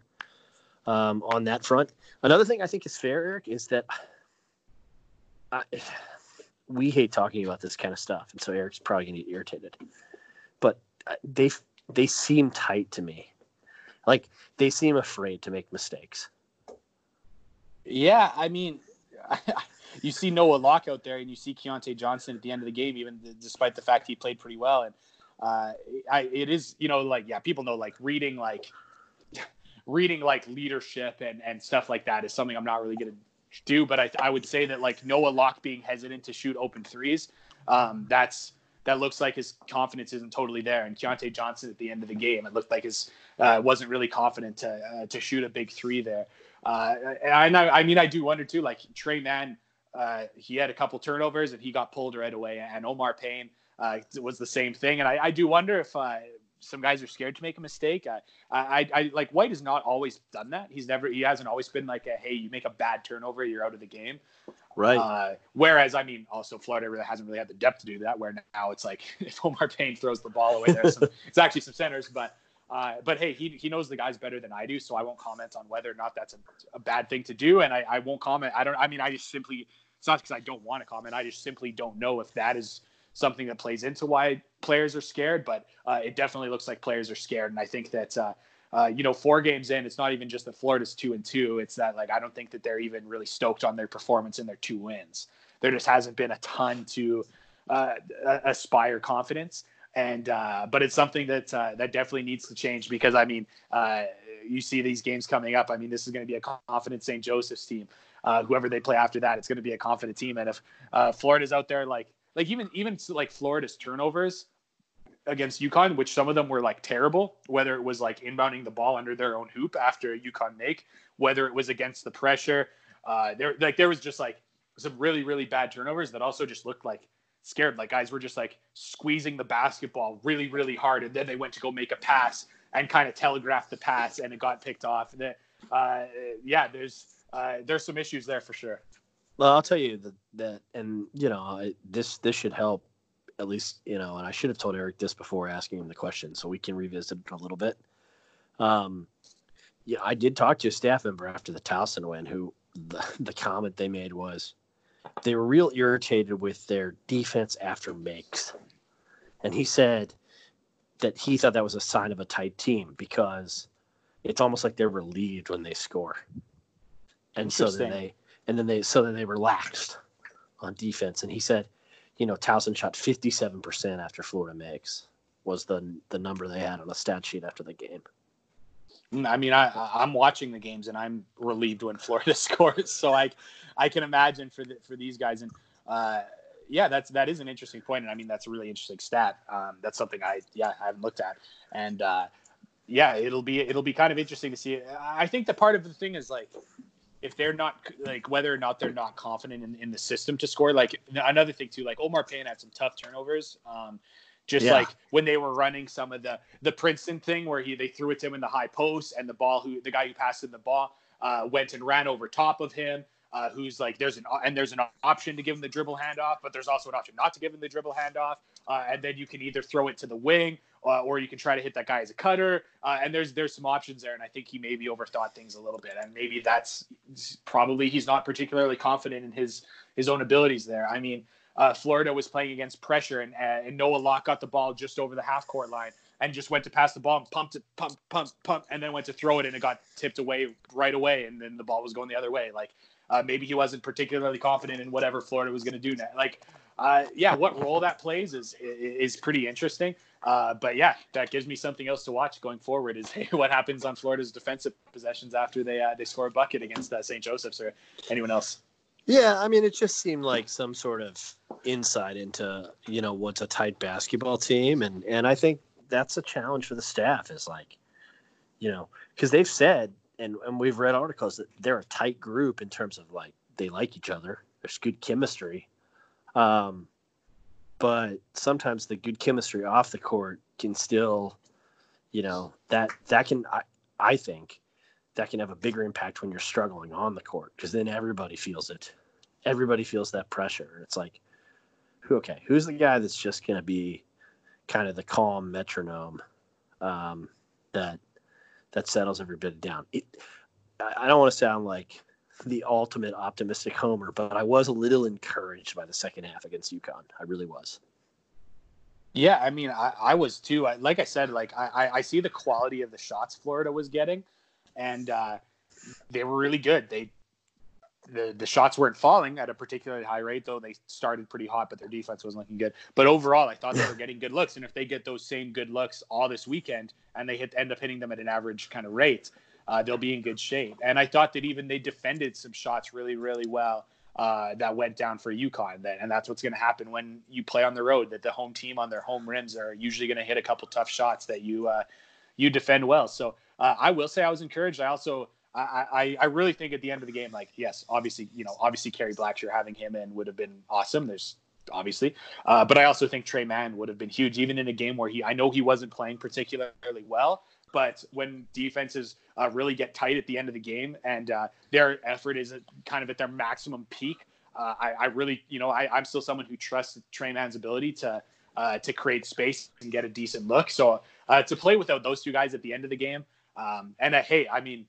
um, on that front. Another thing I think is fair, Eric, is that I, we hate talking about this kind of stuff, and so Eric's probably gonna get irritated. But uh, they they seem tight to me, like they seem afraid to make mistakes.
Yeah, I mean, you see Noah Locke out there, and you see Keyontae Johnson at the end of the game, even despite the fact he played pretty well. And uh, I, it is, you know, like yeah, people know like reading like reading like leadership and and stuff like that is something I'm not really to do. But I, I would say that like Noah Locke being hesitant to shoot open threes, um, that's that looks like his confidence isn't totally there. And Keyontae Johnson at the end of the game, it looked like his uh, wasn't really confident to uh, to shoot a big three there. Uh, and I, I mean, I do wonder too. Like Tre Mann, uh, he had a couple turnovers and he got pulled right away. And Omar Payne uh, was the same thing. And I, I do wonder if uh, some guys are scared to make a mistake. I, I, I, like White has not always done that. He's never, he hasn't always been like, a, hey, you make a bad turnover, you're out of the game.
Right. Uh,
whereas, I mean, also Florida really hasn't really had the depth to do that. Where now it's like if Omar Payne throws the ball away, there's some, it's actually some centers, but uh, but hey, he, he knows the guys better than I do, so I won't comment on whether or not that's a, a bad thing to do. And I, I won't comment. I don't. I mean, I just simply. It's not because I don't want to comment. I just simply don't know if that is something that plays into why players are scared. But uh, it definitely looks like players are scared, and I think that. Uh, uh, you know, four games in, it's not even just that Florida's two and two. It's that like I don't think that they're even really stoked on their performance in their two wins. There just hasn't been a ton to uh, aspire confidence and uh, but it's something that uh, that definitely needs to change because I mean uh, you see these games coming up. I mean this is going to be a confident St. Joseph's team. Uh, whoever they play after that, it's going to be a confident team. And if uh, Florida's out there like like even even like Florida's turnovers against UConn, which some of them were like terrible, whether it was like inbounding the ball under their own hoop after UConn make, whether it was against the pressure, uh, there like there was just like some really really bad turnovers that also just looked like scared. Like guys were just like squeezing the basketball really, really hard, and then they went to go make a pass and kind of telegraphed the pass, and it got picked off. And uh, yeah, there's uh, there's some issues there for sure.
Well, I'll tell you that that, and you know, this this should help at least you know. And I should have told Eric this before asking him the question, so we can revisit it a little bit. Um, yeah, I did talk to a staff member after the Towson win, who the, the comment they made was they were real irritated with their defense after makes, and he said that he thought that was a sign of a tight team because it's almost like they're relieved when they score, and so then they and then they so then they relaxed on defense. And he said, you know, Towson shot fifty seven percent after Florida makes was the the number they had on a stat sheet after the game.
Mm, I mean, I I'm watching the games and I'm relieved when Florida scores. So I I can imagine for the, for these guys and uh, yeah, that's that is an interesting point, and I mean that's a really interesting stat. Um, that's something I yeah I haven't looked at, and uh, yeah, it'll be it'll be kind of interesting to see. I think the part of the thing is like if they're not like whether or not they're not confident in, in the system to score. Like another thing too, like Omar Payne had some tough turnovers. Um, just yeah. like when they were running some of the the Princeton thing where he they threw it to him in the high post and the ball who the guy who passed him the ball uh, went and ran over top of him. Uh, who's like there's an and there's an option to give him the dribble handoff, but there's also an option not to give him the dribble handoff, uh, and then you can either throw it to the wing uh, or you can try to hit that guy as a cutter. Uh, and there's there's some options there, and I think he maybe overthought things a little bit, and maybe that's probably he's not particularly confident in his his own abilities there. I mean, uh, Florida was playing against pressure, and and Noah Locke got the ball just over the half court line. And just went to pass the ball and pumped it, pump, pump, pump, and then went to throw it, and it got tipped away right away, and then the ball was going the other way. Like uh, maybe he wasn't particularly confident in whatever Florida was going to do. Now. Like uh, yeah, what role that plays is is pretty interesting. Uh, but yeah, that gives me something else to watch going forward. Is hey, what happens on Florida's defensive possessions after they uh, they score a bucket against uh, St. Joseph's or anyone else?
Yeah, I mean, it just seemed like some sort of insight into you know what's a tight basketball team, and and I think that's a challenge for the staff. Is like, you know, because they've said and and we've read articles that they're a tight group in terms of like they like each other. There's good chemistry um, but sometimes the good chemistry off the court can still, you know, that that can I, I think that can have a bigger impact when you're struggling on the court because then everybody feels it. Everybody feels that pressure. It's like, okay, who's the guy that's just going to be kind of the calm metronome um, that that settles every bit down? It, I don't want to sound like the ultimate optimistic homer, but I was a little encouraged by the second half against UConn. I really was.
Yeah, I mean, I, I was too. I, like I said, like I, I see the quality of the shots Florida was getting, and uh, they were really good. They the the shots weren't falling at a particularly high rate, though they started pretty hot, but their defense wasn't looking good. But overall, I thought they were getting good looks, and if they get those same good looks all this weekend, and they hit end up hitting them at an average kind of rate, uh, they'll be in good shape. And I thought that even they defended some shots really, really well uh, that went down for UConn. Then, and that's what's going to happen when you play on the road. That the home team on their home rims are usually going to hit a couple tough shots that you uh, you defend well. So uh, I will say I was encouraged. I also. I, I, really think at the end of the game, like yes, obviously, you know, obviously Kerry Blackshear having him in would have been awesome. There's obviously. Uh, but I also think Tre Mann would have been huge, even in a game where he, I know he wasn't playing particularly well, but when defenses uh, really get tight at the end of the game and uh, their effort is kind of at their maximum peak, uh, I, I, really, you know, I, am still someone who trusts Tre Mann's ability to uh, to create space and get a decent look. So uh, to play without those two guys at the end of the game, um, and uh, hey, I mean,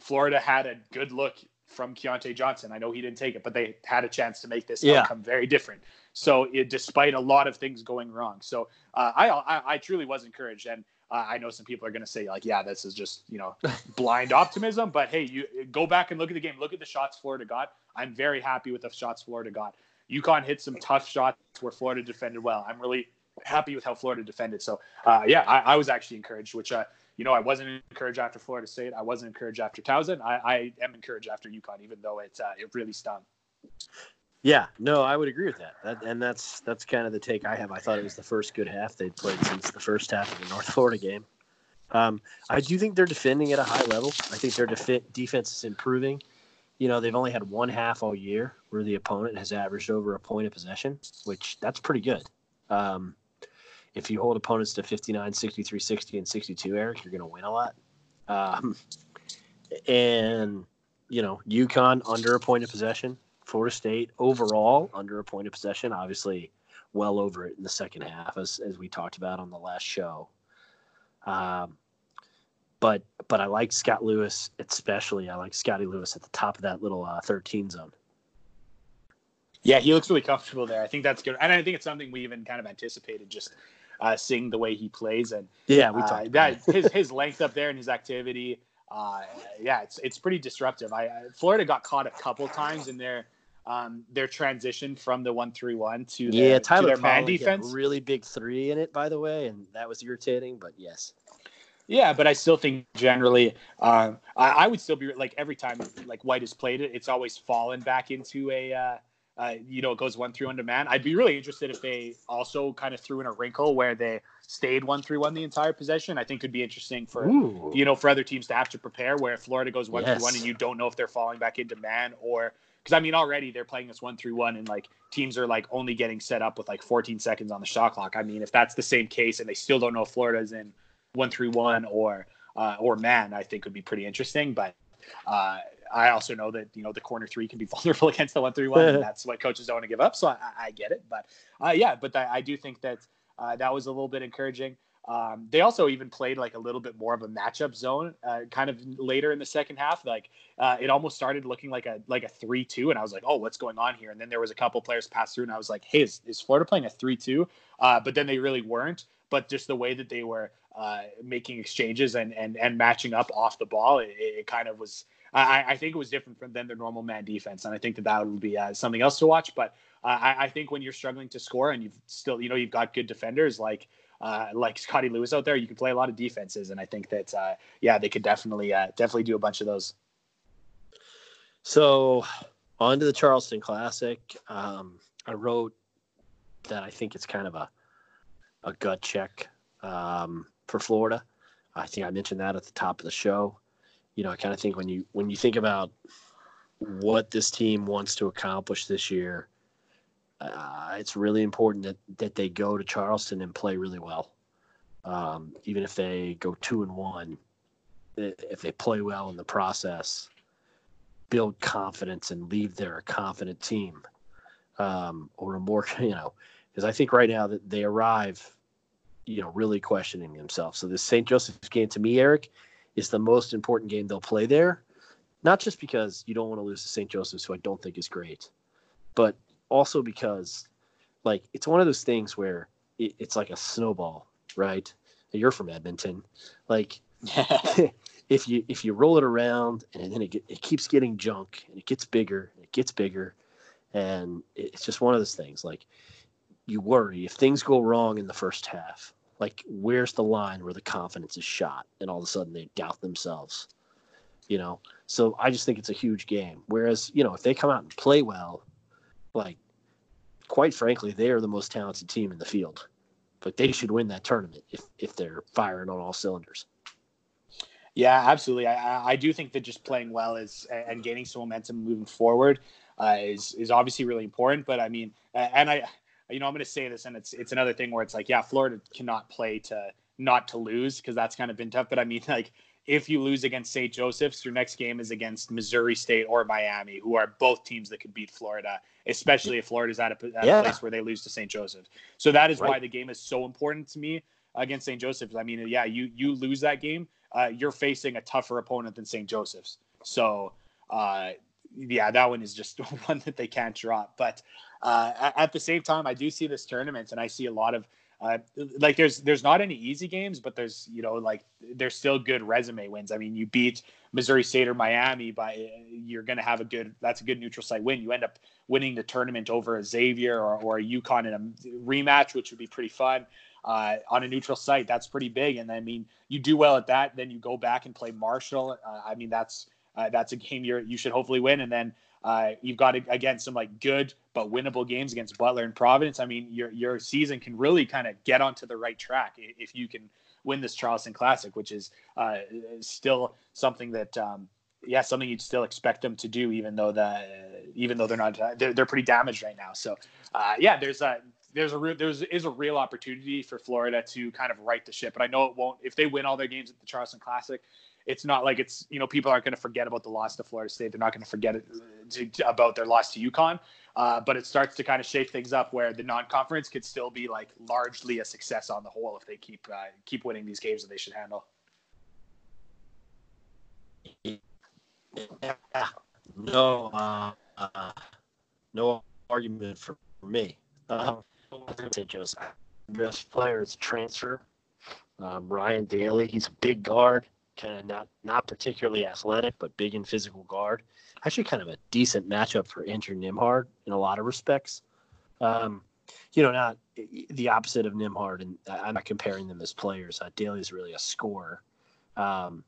Florida had a good look from Keyontae Johnson. I know he didn't take it, but they had a chance to make this yeah. outcome very different. So it, despite a lot of things going wrong, so I, I, I truly was encouraged and. Uh, I know some people are going to say like, yeah, this is just you know blind optimism. But hey, you go back and look at the game. Look at the shots Florida got. I'm very happy with the shots Florida got. UConn hit some tough shots where Florida defended well. I'm really happy with how Florida defended. So uh, yeah, I, I, was actually encouraged. Which uh, you know, I wasn't encouraged after Florida State. I wasn't encouraged after Towson. I, I am encouraged after UConn, even though it uh, it really stung.
Yeah, no, I would agree with that. that. And that's that's kind of the take I have. I thought it was the first good half they'd played since the first half of the North Florida game. Um, I do think they're defending at a high level. I think their def- defense is improving, you know, they've only had one half all year where the opponent has averaged over a point of possession, which that's pretty good. Um, if you hold opponents to 59, 63, 60, and 62, Eric, you're going to win a lot. Um, and, you know, UConn under a point of possession, Florida State overall under a point of possession, obviously well over it in the second half, as, as we talked about on the last show. Um, but but I like Scott Lewis, especially. I like Scottie Lewis at the top of that little uh, 13 zone.
Yeah, he looks really comfortable there. I think that's good, and I think it's something we even kind of anticipated, just uh, seeing the way he plays and
yeah, we
uh,
talked
that his his length up there and his activity. Uh, yeah, it's it's pretty disruptive. I, I Florida got caught a couple times in their um, their transition from the one three one to their,
yeah, Tyler
to their man defense.
really big three in it, by the way, and that was irritating. But yes,
Yeah, but I still think generally, um, I, I would still be like every time like White has played it, it's always fallen back into a, uh, uh, you know, it goes one three one to man. I'd be really interested if they also kind of threw in a wrinkle where they stayed one three one the entire possession. I think could be interesting for
Ooh.
you know for other teams to have to prepare. Where Florida goes one
Yes.
one and you don't know if they're falling back into man or because I mean already they're playing this one three one and like teams are like only getting set up with like 14 seconds on the shot clock. I mean if that's the same case and they still don't know if Florida's in one three one or uh, or man, I think would be pretty interesting. But uh, I also know that you know the corner three can be vulnerable against the one three one, and that's what coaches don't want to give up. So I, I get it, but uh, yeah, but I, I do think that uh, that was a little bit encouraging. Um, they also even played like a little bit more of a matchup zone, uh, kind of later in the second half. Like uh, it almost started looking like a like a three two, and I was like, oh, what's going on here? And then there was a couple players pass through, and I was like, hey, is, is Florida playing a three two? Uh, but then they really weren't. But just the way that they were uh, making exchanges and and and matching up off the ball, it, it kind of was. I, I think it was different from than their normal man defense, and I think that that would be uh, something else to watch. But uh, I, I think when you're struggling to score and you've still, you know, you've got good defenders like uh, like Scottie Lewis out there, you can play a lot of defenses, and I think that uh, yeah, they could definitely uh, definitely do a bunch of those.
So, on to the Charleston Classic. Um, I wrote that I think it's kind of a a gut check um, for Florida. I think I mentioned that at the top of the show. You know, I kind of think when you when you think about what this team wants to accomplish this year, uh, it's really important that that they go to Charleston and play really well. Um, even if they go two and one, if they play well in the process, build confidence and leave there a confident team um, or a more you know because i think right now that they arrive you know really questioning themselves so this st joseph's game to me eric is the most important game they'll play there. Not just because you don't want to lose to st joseph's who i don't think is great but also because like it's one of those things where it, it's like a snowball right? You're from edmonton. Like if you if you roll it around and then it, get, it keeps getting junk and it gets bigger and it gets bigger and it's just one of those things. Like you worry if things go wrong in the first half like where's the line where the confidence is shot and all of a sudden they doubt themselves you know so i just think it's a huge game whereas you know if they come out and play well like quite frankly they are the most talented team in the field but they should win that tournament if if they're firing on all cylinders
Yeah, absolutely. I, I- do think that just playing well is and gaining some momentum moving forward uh, is is obviously really important. But I mean, and I, you know, I'm going to say this, and it's it's another thing where it's like, yeah, Florida cannot play to not to lose because that's kind of been tough. But I mean, like if you lose against St. Joseph's, your next game is against Missouri State or Miami, who are both teams that could beat Florida, especially if Florida's at a, at
Yeah.
a place where they lose to St. Joseph's. So that is why the game is so important to me against St. Joseph's. I mean, yeah, you you lose that game, uh, you're facing a tougher opponent than St. Joseph's. So, uh, yeah, that one is just one that they can't drop. But uh, at the same time, I do see this tournament, and I see a lot of uh, like there's there's not any easy games, but there's you know like there's still good resume wins. I mean, you beat Missouri State or Miami, by you're going to have a good that's a good neutral site win. You end up winning the tournament over a Xavier or, or a UConn in a rematch, which would be pretty fun uh, on a neutral site. That's pretty big. And I mean, you do well at that, then you go back and play Marshall. Uh, I mean, that's uh, that's a game you you should hopefully win. And then uh, you've got again some like good but winnable games against Butler and Providence. I mean, your your season can really kind of get onto the right track if you can win this Charleston Classic, which is uh, still something that. Um, yeah, something you'd still expect them to do, even though that even though they're not they're, they're pretty damaged right now. So uh, yeah, there's a there's a there's is a real opportunity for Florida to kind of right the ship. But I know it won't if they win all their games at the Charleston Classic. It's not like it's you know people aren't going to forget about the loss to Florida State. They're not going to forget about their loss to UConn. Uh, but it starts to kind of shape things up where the non-conference could still be like largely a success on the whole if they keep uh, keep winning these games that they should handle.
Yeah. No, uh, uh, no argument for, me. Uh, Joseph, best player is transfer. Um, Ryan Daly, he's a big guard, kind of not not particularly athletic, but big and physical guard. Actually, kind of a decent matchup for Andrew Nembhard in a lot of respects. Um, you know, not the opposite of Nembhard, and I'm not comparing them as players. Uh, Daly is really a scorer, um,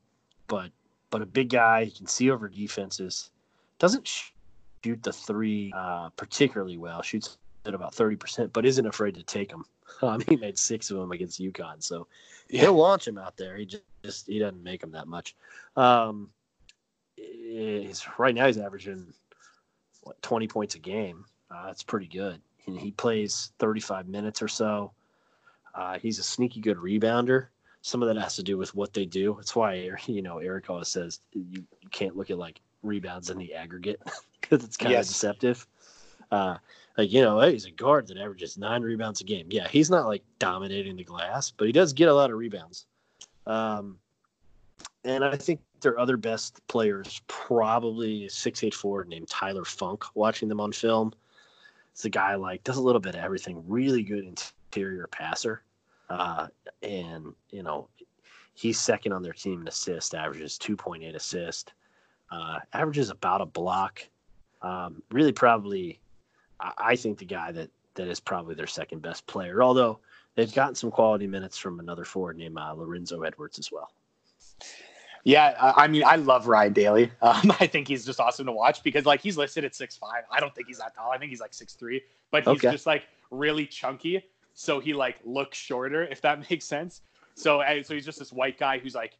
but but a big guy. He can see over defenses. Doesn't shoot the three uh, particularly well. Shoots at about thirty percent, but isn't afraid to take them. Um, he made six of them against UConn, so yeah. he'll launch him out there. He just he doesn't make them that much. Um, he's, right now he's averaging what twenty points a game. Uh, that's pretty good. He, he, plays thirty five minutes or so. Uh, he's a sneaky good rebounder some of that has to do with what they do. That's why you know Eric always says you, you can't look at like rebounds in the aggregate because it's kind yes. of deceptive. Uh, like you know, he's a guard that averages nine rebounds a game. Yeah, he's not like dominating the glass, but he does get a lot of rebounds. Um, and I think their other best players probably six eight named Taylor Funk. Watching them on film, it's a guy like does a little bit of everything. Really good interior passer. Uh, and, you know, he's second on their team in assist, averages 2.8 assist, uh, averages about a block. Um, really, probably, I, think the guy that, that is probably their second best player, although they've gotten some quality minutes from another forward named uh, Lorenzo Edwards as well.
Yeah, I mean, I love Ryan Daly. Um, I think he's just awesome to watch because, like, he's listed at six five. I don't think he's that tall. I think he's like six three, but he's okay. just like really chunky so he like looks shorter, if that makes sense. So so he's just this white guy who's like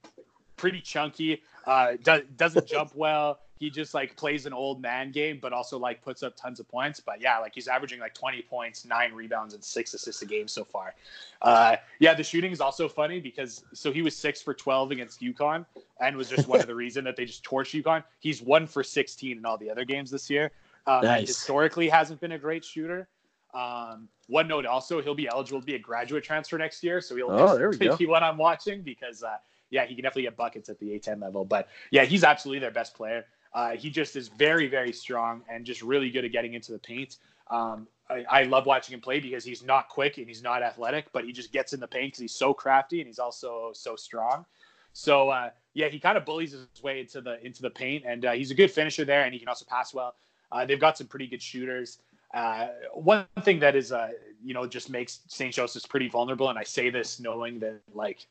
pretty chunky, uh, does, doesn't jump well. He just like plays an old man game, but also like puts up tons of points. But yeah, like he's averaging like 20 points, nine rebounds, and six assists a game so far. Uh, yeah, the shooting is also funny because so he was six for 12 against UConn and was just one of the reason that they just torched UConn. He's one for 16 in all the other games this year. Um, nice. Historically, hasn't been a great shooter. Um, one note also, he'll be eligible to be a graduate transfer next year, so he'll
oh, there we go.
be what I'm watching because uh, yeah, he can definitely get buckets at the A10 level. But yeah, he's absolutely their best player. Uh, he just is very very strong and just really good at getting into the paint. Um, I, I, love watching him play because he's not quick and he's not athletic, but he just gets in the paint because he's so crafty and he's also so strong. So uh, yeah, he kind of bullies his way into the into the paint, and uh, he's a good finisher there, and he can also pass well. Uh, they've got some pretty good shooters. Uh, one thing that is, uh, you know, just makes St. Joseph's pretty vulnerable, and I say this knowing that like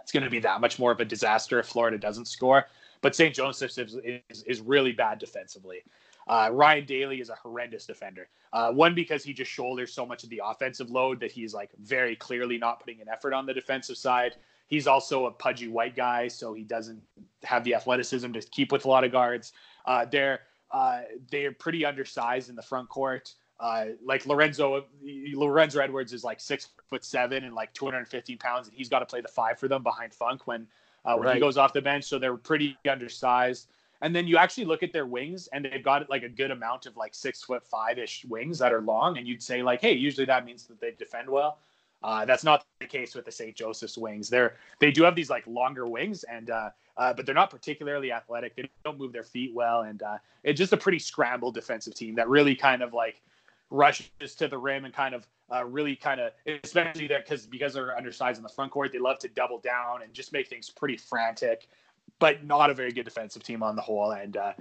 it's going to be that much more of a disaster if Florida doesn't score. But St. Joseph's is, is, is really bad defensively. Uh, Ryan Daly is a horrendous defender. Uh, one because he just shoulders so much of the offensive load that he's like very clearly not putting an effort on the defensive side. He's also a pudgy white guy, so he doesn't have the athleticism to keep with a lot of guards. Uh, they're uh, they're pretty undersized in the front court. Uh, like Lorenzo, Lorenzo Edwards is like six foot seven and like 215 pounds, and he's got to play the five for them behind Funk when uh, when right. he goes off the bench. So they're pretty undersized. And then you actually look at their wings, and they've got like a good amount of like six foot five ish wings that are long, and you'd say like, hey, usually that means that they defend well. Uh, that's not the case with the St. Joseph's wings. They're they do have these like longer wings, and uh, uh, but they're not particularly athletic. They don't move their feet well, and uh, it's just a pretty scrambled defensive team that really kind of like rushes to the rim and kind of uh, really kind of especially that because because they're undersized in the front court, they love to double down and just make things pretty frantic. But not a very good defensive team on the whole, and uh,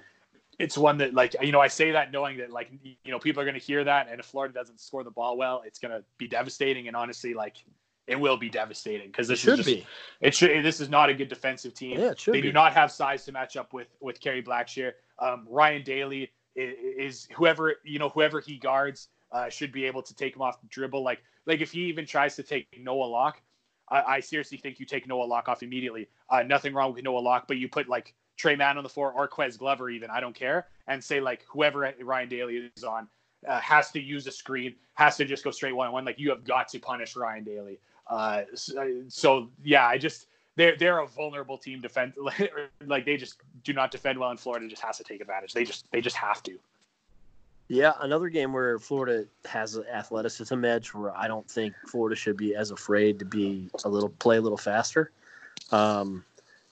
it's one that like you know I say that knowing that like you know people are going to hear that, and if Florida doesn't score the ball well, it's going to be devastating. And honestly, like it will be devastating because this should just, be. It should. This is not a good defensive team.
Yeah, it should
they
be.
do not have size to match up with with Kerry Blackshear. Um, Ryan Daly is, whoever you know whoever he guards uh, should be able to take him off the dribble. Like like if he even tries to take Noah Locke, I, I seriously think you take Noah Locke off immediately. Uh, nothing wrong with Noah Locke, but you put like Tre Mann on the floor or Ques Glover even. I don't care, and say like whoever Ryan Daly is on uh, has to use a screen, has to just go straight one on one. Like you have got to punish Ryan Daly. Uh, so, so, yeah, I just they're they're a vulnerable team defend like they just do not defend well in Florida just has to take advantage. They just they just have to.
Yeah, another game where Florida has an athleticism edge where I don't think Florida should be as afraid to be a little play a little faster. Um,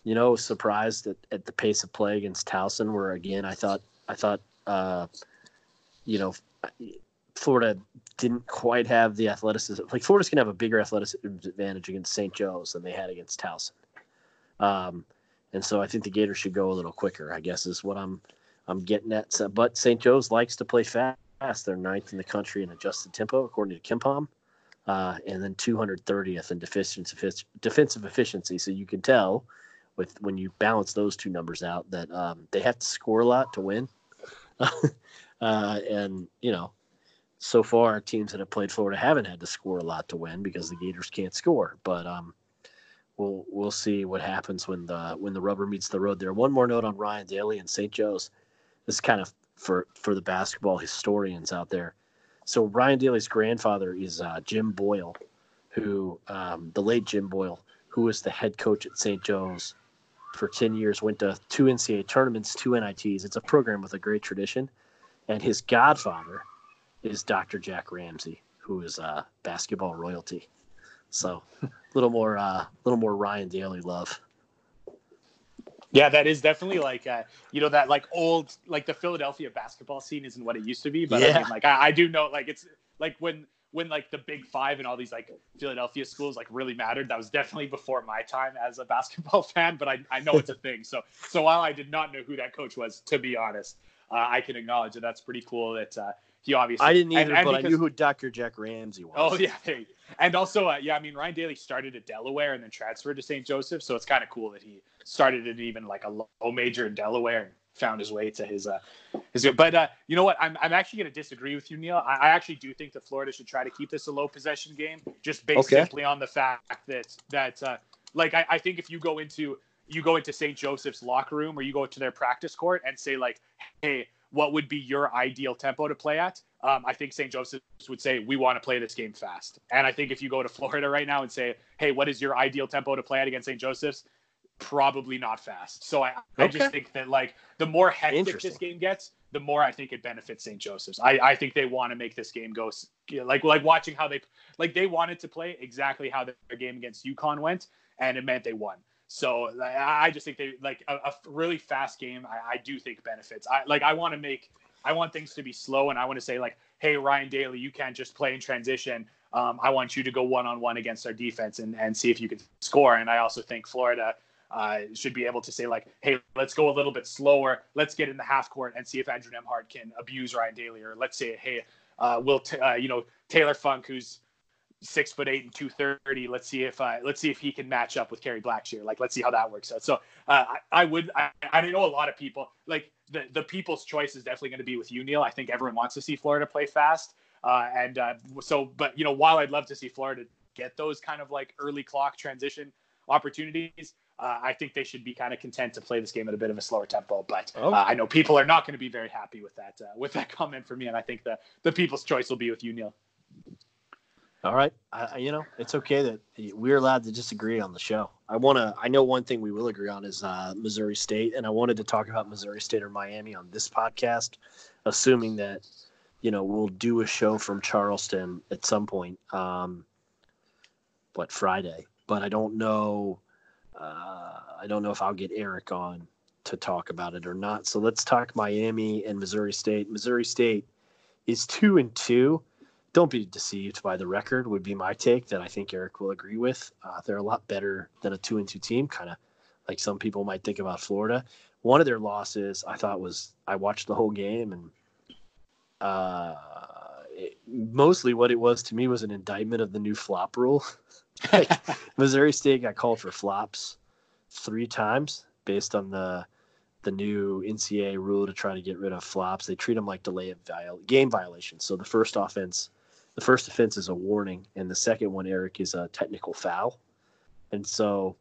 you know, surprised at, at the pace of play against Towson, where again I thought I thought uh, you know Florida didn't quite have the athleticism. Like Florida's gonna have a bigger athleticism advantage against St. Joe's than they had against Towson. Um, and so I think the Gators should go a little quicker. I guess is what I'm I'm getting at. But St. Joe's likes to play fast. They're ninth in the country in adjusted tempo according to KenPom, uh, and then 230th in defensive efficiency. So you can tell with when you balance those two numbers out that um, they have to score a lot to win. uh, and you know so far teams that have played Florida haven't had to score a lot to win because the Gators can't score. But um, we'll we'll see what happens when the when the rubber meets the road. There. One more note on Ryan Daly and St. Joe's. This is kind of for for the basketball historians out there. So Ryan Daly's grandfather is uh, Jim Boyle, who um, the late Jim Boyle, who was the head coach at St. Joe's for ten years, went to two NCAA tournaments, two NITs. It's a program with a great tradition, and his godfather is Dr. Jack Ramsay, who is uh, basketball royalty. So a little more, a uh, little more Ryan Daly love.
Yeah, that is definitely like uh, you know that like old like the Philadelphia basketball scene isn't what it used to be, but yeah. I mean, like I, I do know like it's like when when like the Big Five and all these like Philadelphia schools like really mattered. That was definitely before my time as a basketball fan, but I, I know it's a thing. So so while I did not know who that coach was, to be honest, uh, I can acknowledge that that's pretty cool that uh, he obviously
I didn't either, and, and but because, I knew who Dr. Jack Ramsay was.
Oh yeah, and also uh, yeah, I mean Ryan Daly started at Delaware and then transferred to St. Joseph, so it's kind of cool that he started at even like a low major in Delaware and found his way to his uh his. But uh, you know what? I'm I'm actually going to disagree with you, Neil. I, I, actually do think that Florida should try to keep this a low possession game, just based okay. simply on the fact that that uh, like I, I think if you go into you go into St. Joseph's locker room or you go to their practice court and say like, hey what would be your ideal tempo to play at? Um, I think St. Joseph's would say we want to play this game fast. And I think if you go to Florida right now and say, hey, what is your ideal tempo to play at against St. Joseph's? Probably not fast. So I, okay. I just think that like the more hectic this game gets, the more I think it benefits St. Joseph's. I, I think they want to make this game go like like watching how they like they wanted to play exactly how their game against UConn went, and it meant they won. So I just think they like a, a really fast game. I, I, do think benefits. I like I want to make I want things to be slow, and I want to say like, hey Ryan Daly, you can't just play in transition. Um, I want you to go one on one against our defense and and see if you can score. And I also think Florida. Uh, should be able to say like, hey, let's go a little bit slower. Let's get in the half court and see if Andrew Nembhard can abuse Ryan Daly, or let's say, hey, uh, will t- uh, you know Taylor Funk, who's six foot eight and two thirty. Let's see if uh, let's see if he can match up with Kerry Blackshear. Like let's see how that works out. So uh, I, I, would I, I know a lot of people like the the people's choice is definitely going to be with you, Neil. I think everyone wants to see Florida play fast. Uh, and uh, so, but you know, while I'd love to see Florida get those kind of like early clock transition opportunities, uh, I think they should be kind of content to play this game at a bit of a slower tempo. But uh, I know people are not going to be very happy with that uh, with that comment for me, and I think the the people's choice will be with you, Neil.
All right, I, you know it's okay that we're allowed to disagree on the show. I want to. I know one thing we will agree on is uh, Missouri State, and I wanted to talk about Missouri State or Miami on this podcast, assuming that you know we'll do a show from Charleston at some point. Um, what Friday? But I don't know. Uh, I don't know if I'll get Eric on to talk about it or not. So let's talk Miami and Missouri State. Missouri State is two and two don't be deceived by the record would be my take that I think Eric will agree with. Uh, they're a lot better than a two and two team, kind of like some people might think about Florida. One of their losses I thought was I watched the whole game and uh, it, mostly what it was to me was an indictment of the new flop rule. like, Missouri State got called for flops three times based on the the new NCAA rule to try to get rid of flops. They treat them like delay of viol- game violations. So the first offense the first offense is a warning, and the second one, Eric, is a technical foul. And so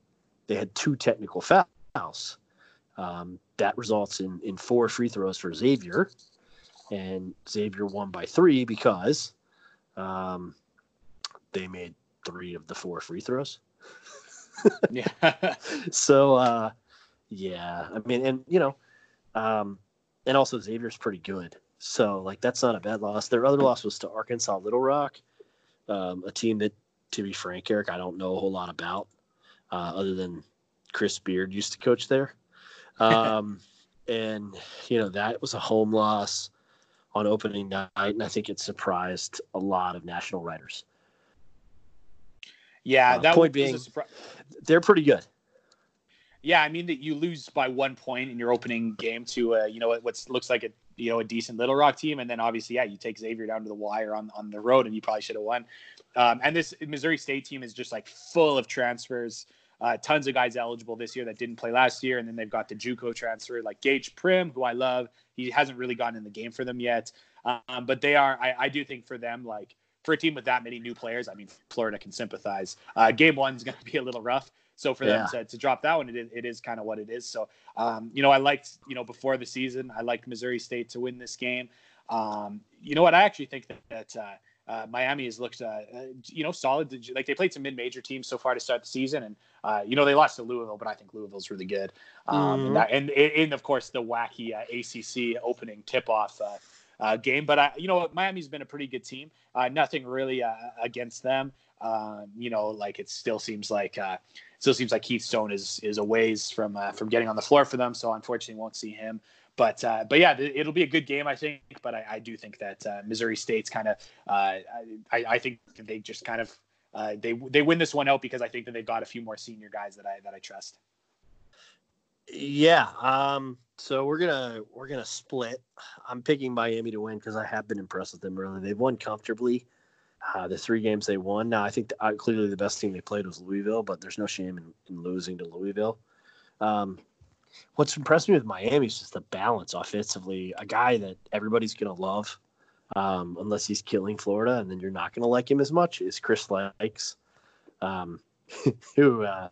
they had two technical fouls. Um, that results in in four free throws for Xavier, and Xavier won by three because um, they made three of the four free throws.
yeah.
so uh, yeah, I mean, and you know, um, and also Xavier's pretty good. So like that's not a bad loss. Their other loss was to Arkansas Little Rock, um, a team that, to be frank, Eric, I don't know a whole lot about, uh, other than Chris Beard used to coach there. Um, and you know that was a home loss on opening night, and I think it surprised a lot of national writers.
Yeah,
Uh,
that
point
a
being- They're pretty good.
Yeah, I mean that you lose by one point in your opening game to uh, you know what looks like a you know a decent Little Rock team, and then obviously yeah you take Xavier down to the wire on on the road, and you probably should have won. Um, and this Missouri State team is just like full of transfers. Uh, tons of guys eligible this year that didn't play last year, and then they've got the JUCO transfer like Gaige Prim, who I love. He hasn't really gotten in the game for them yet, um, but they are. I, I do think for them like for a team with that many new players, I mean Florida can sympathize. Uh, game one's going to be a little rough. So for them
Yeah.
to, to drop that one, it is, it is kind of what it is. So, um, you know, I liked, you know, before the season, I liked Missouri State to win this game. Um, you know what? I actually think that, that uh, uh, Miami has looked, uh, uh, you know, solid. Like they played some mid-major teams so far to start the season, and uh, you know they lost to Louisville, but I think Louisville's really good. Um,
Mhm.
and, that, and and of course the wacky uh, ACC opening tip-off uh, uh, game. But I, you know. Miami's been a pretty good team. Uh, nothing really uh, against them. Um, you know, like it still seems like uh, still seems like Keith Stone is is a ways from uh, from getting on the floor for them. So unfortunately, won't see him. But uh, but yeah, it'll be a good game, I think. But I, I do think that uh, Missouri State's kind of uh, I, I think they just kind of uh, they they win this one out because I think that they've got a few more senior guys that I that I trust.
Yeah. Um, so we're gonna we're gonna split. I'm picking Miami to win because I have been impressed with them. Really, they've won comfortably. Uh, the three games they won. Now I think uh, clearly the best team they played was Louisville, but there's no shame in, in losing to Louisville. Um, what's impressed me with Miami is just the balance offensively. A guy that everybody's gonna love, um, unless he's killing Florida, and then you're not gonna like him as much. Is Chris Lykes, um, who uh,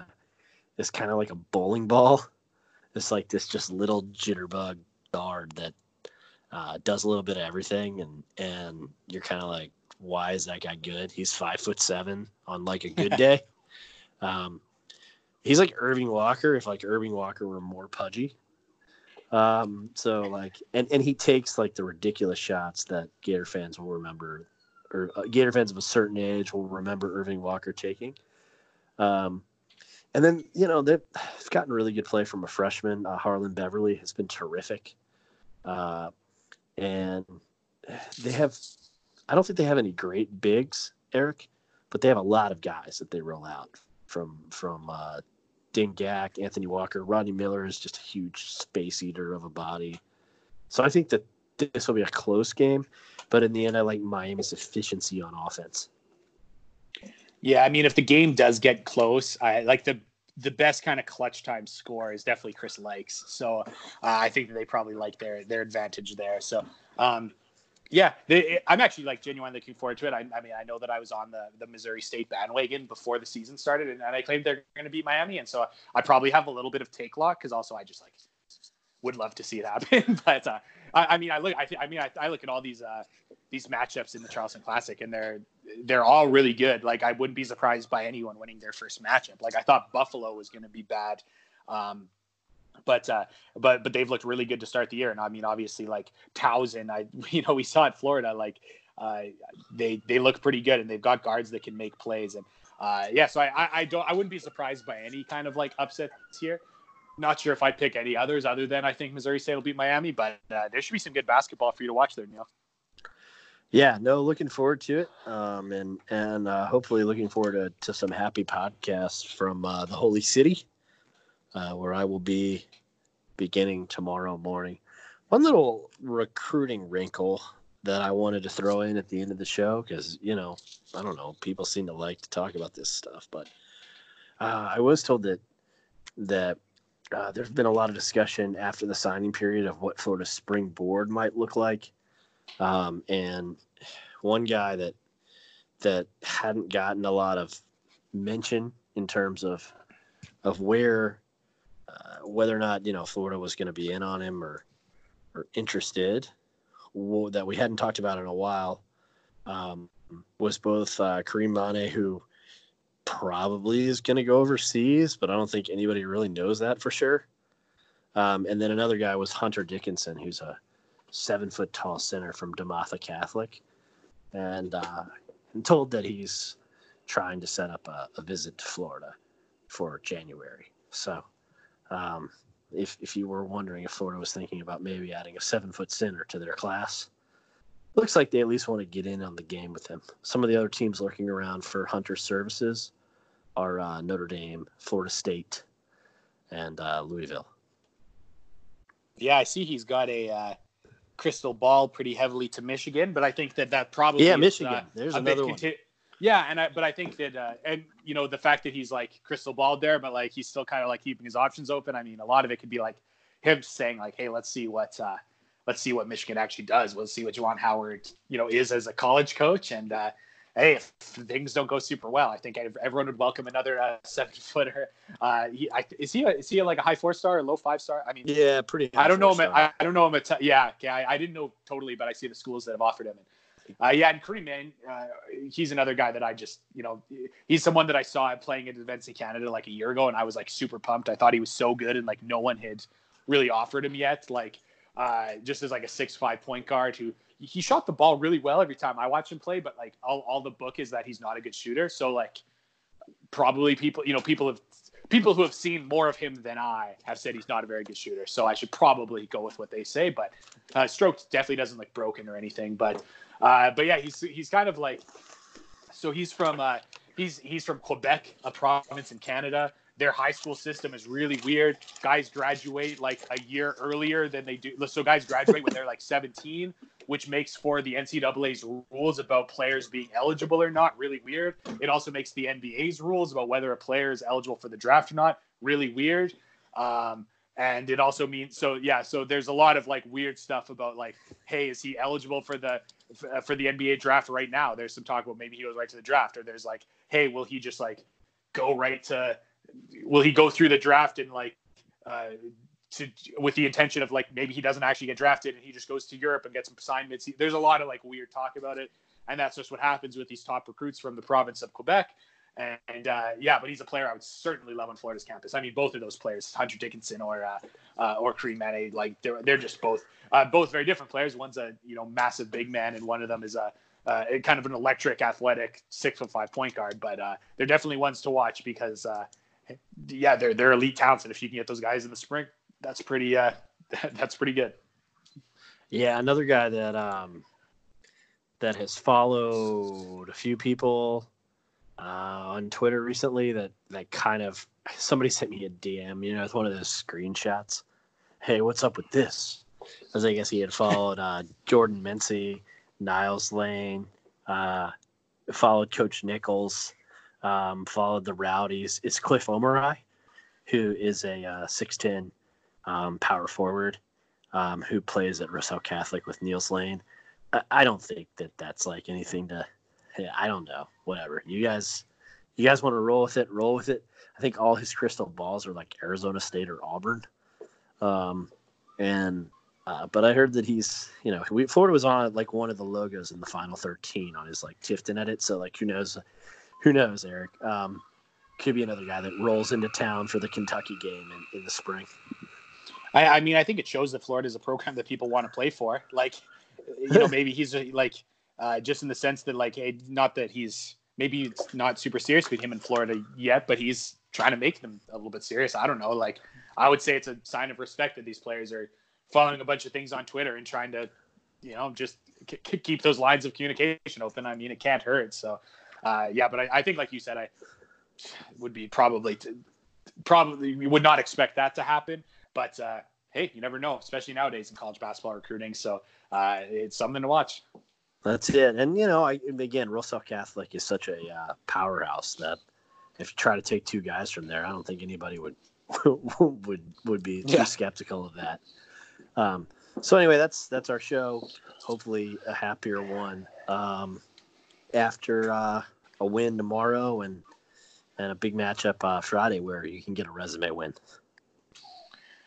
is kind of like a bowling ball. It's like this just little jitterbug guard that uh, does a little bit of everything, and and you're kind of like, why is that guy good? He's five foot seven on like a good day. um, he's like Erving Walker if like Erving Walker were more pudgy. Um, so like, and and he takes like the ridiculous shots that Gator fans will remember, or uh, Gator fans of a certain age will remember Erving Walker taking. Um, and then you know they've gotten really good play from a freshman. Uh, Harlond Beverly has been terrific, uh, and they have. I don't think they have any great bigs, Eric, but they have a lot of guys that they roll out from from uh, Deng Gak, Anthony Walker, Rodney Miller is just a huge space eater of a body. So I think that this will be a close game, but in the end, I like Miami's efficiency on offense.
Yeah, I mean, if the game does get close, I like the the best kind of clutch time score is definitely Chris Lykes. So uh, I think that they probably like their their advantage there. So um, yeah, they, I'm actually like genuinely looking forward to it. I, I mean, I know that I was on the the Missouri State bandwagon before the season started, and, and I claimed they're going to beat Miami, and so I probably have a little bit of take lock because also I just like would love to see it happen. but uh, I, I mean, I look, I, th- I mean, I, I look at all these uh, these matchups in the Charleston Classic, and they're they're all really good. Like I wouldn't be surprised by anyone winning their first matchup. Like I thought Buffalo was going to be bad, um, but uh, but but they've looked really good to start the year. And I mean, obviously, like Towson, I you know we saw at Florida, like uh, they they look pretty good, and they've got guards that can make plays. And uh, yeah, so I, I I don't I wouldn't be surprised by any kind of like upsets here. Not sure if I'd pick any others other than I think Missouri State will beat Miami, but uh, there should be some good basketball for you to watch there, Neil.
Yeah, no, looking forward to it, um, and and uh, hopefully looking forward to, to some happy podcasts from uh, the Holy City, uh, where I will be beginning tomorrow morning. One little recruiting wrinkle that I wanted to throw in at the end of the show because you know I don't know people seem to like to talk about this stuff, but uh, I was told that that uh, there's been a lot of discussion after the signing period of what Florida's spring board might look like. Um, and one guy that that hadn't gotten a lot of mention in terms of of where uh, whether or not you know Florida was going to be in on him or or interested that we hadn't talked about in a while um, was both uh, Karim Mane, who probably is going to go overseas, but I don't think anybody really knows that for sure. Um, and then another guy was Hunter Dickinson, who's a seven foot tall center from DeMatha Catholic, and uh, I'm told that he's trying to set up a, a visit to Florida for January. So, um, if if you were wondering if Florida was thinking about maybe adding a seven foot center to their class, looks like they at least want to get in on the game with him. Some of the other teams lurking around for Hunter's services are uh, Notre Dame, Florida State, and uh, Louisville.
Yeah, I see he's got a uh, crystal ball pretty heavily to Michigan, but I think that that probably
yeah
is,
Michigan.
uh,
There's
a
another
bit
one.
conti- yeah, and I but I think that uh, and you know the fact that he's like crystal balled there, but like he's still kind of like keeping his options open. I mean, a lot of it could be like him saying like, "Hey, let's see what uh, let's see what Michigan actually does. Let's see what Juwan Howard you know is as a college coach." And uh, hey, if things don't go super well, I think everyone would welcome another uh, seven footer. Uh, he, I, is he a, is he a, like a high four star or low five star? I mean,
Yeah, pretty.
I don't know him. At, I, I don't know him. At t- yeah, yeah. I, I didn't know totally, but I see the schools that have offered him. And, uh, yeah, and Karim, man, uh, he's another guy that I just, you know, he's someone that I saw playing at events in Canada like a year ago, and I was like super pumped. I thought he was so good, and like no one had really offered him yet. Like, uh, just as like a six five point guard who he shot the ball really well every time I watch him play, but like all, all the book is that he's not a good shooter. So like, probably people, you know, people have people who have seen more of him than I have said he's not a very good shooter. So I should probably go with what they say. But uh, stroke definitely doesn't look broken or anything. But uh, but yeah, he's he's kind of like so he's from uh, he's he's from Quebec, a province in Canada. Their high school system is really weird. Guys graduate like a year earlier than they do. So guys graduate when they're like 17, which makes for the NCAA's rules about players being eligible or not really weird. It also makes the NBA's rules about whether a player is eligible for the draft or not really weird. Um, and it also means so yeah. So there's a lot of like weird stuff about like, hey, is he eligible for the for the NBA draft right now? There's some talk about maybe he goes right to the draft, or there's like, hey, will he just like go right to will he go through the draft and like uh, to with the intention of like maybe he doesn't actually get drafted and he just goes to Europe and gets some assignments. There's a lot of like weird talk about it, and that's just what happens with these top recruits from the province of Quebec. And, uh, yeah, but he's a player I would certainly love on Florida's campus. I mean, both of those players, Hunter Dickinson or uh, uh, or Karim Mane, like they're they're just both uh, both very different players. One's a you know massive big man, and one of them is a uh, kind of an electric, athletic, six foot five point guard. But uh, they're definitely ones to watch because yeah, they're they're elite talents, and if you can get those guys in the spring, that's pretty that's pretty good.
Yeah, another guy that um that has followed a few people uh, on Twitter recently that that kind of somebody sent me a DM, you know, with one of those screenshots. Hey, what's up with this? As I guess he had followed uh, Jordan Mincy, Niels Lane, uh, followed Coach Nichols, um, followed the Rowdies. It's Cliff Omoruyi, who is a uh, 6'10 um, power forward um, who plays at Roselle Catholic with Niels Lane. I, I don't think that that's like anything to. Yeah, I don't know. Whatever you guys, you guys want to roll with it, roll with it. I think all his crystal balls are like Arizona State or Auburn. Um, and uh, but I heard that he's, you know, we, Florida was on like one of the logos in the final 13 on his like Tifton edit. So like, who knows, who knows, Eric? Um, could be another guy that rolls into town for the Kentucky game in, in the spring.
I, I mean, I think it shows that Florida is a program that people want to play for. Like, you know, maybe he's like, uh, just in the sense that like, hey, not that he's maybe it's not super serious with him in Florida yet, but he's trying to make them a little bit serious. I don't know. Like, I would say it's a sign of respect that these players are following a bunch of things on Twitter and trying to, you know, just k- keep those lines of communication open. I mean, it can't hurt. So, uh, yeah, but I, I, think, like you said, I would be probably, to, probably we would not expect that to happen. But uh, hey, you never know, especially nowadays in college basketball recruiting. So uh, it's something to watch.
That's it. And you know, I, again, Roselle Catholic is such a uh, powerhouse that if you try to take two guys from there, I don't think anybody would would would be too
Yeah.
skeptical of that. Um, so anyway, that's that's our show. Hopefully, a happier one um, after uh, a win tomorrow and and a big matchup uh, Friday where you can get a resume win.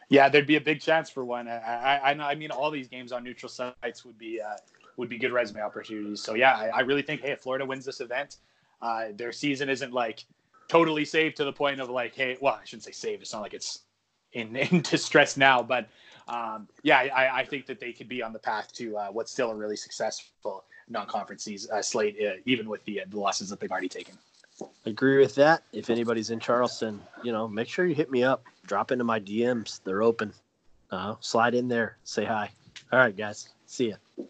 Yeah, there'd be a big chance for one. I, I, I mean, all these games on neutral sites would be uh, would be good resume opportunities. So yeah, I, I really think hey, if Florida wins this event, uh, their season isn't like totally saved to the point of like, hey, well, I shouldn't say saved. It's not like it's in, in distress now, but um, yeah, I, I, think that they could be on the path to uh, what's still a really successful non-conference uh, slate, uh, even with the, uh, the losses that they've already taken.
Agree with that. If anybody's in Charleston, you know, make sure you hit me up. Drop into my DMs. They're open. Uh, slide in there. Say hi. All right, guys. See ya.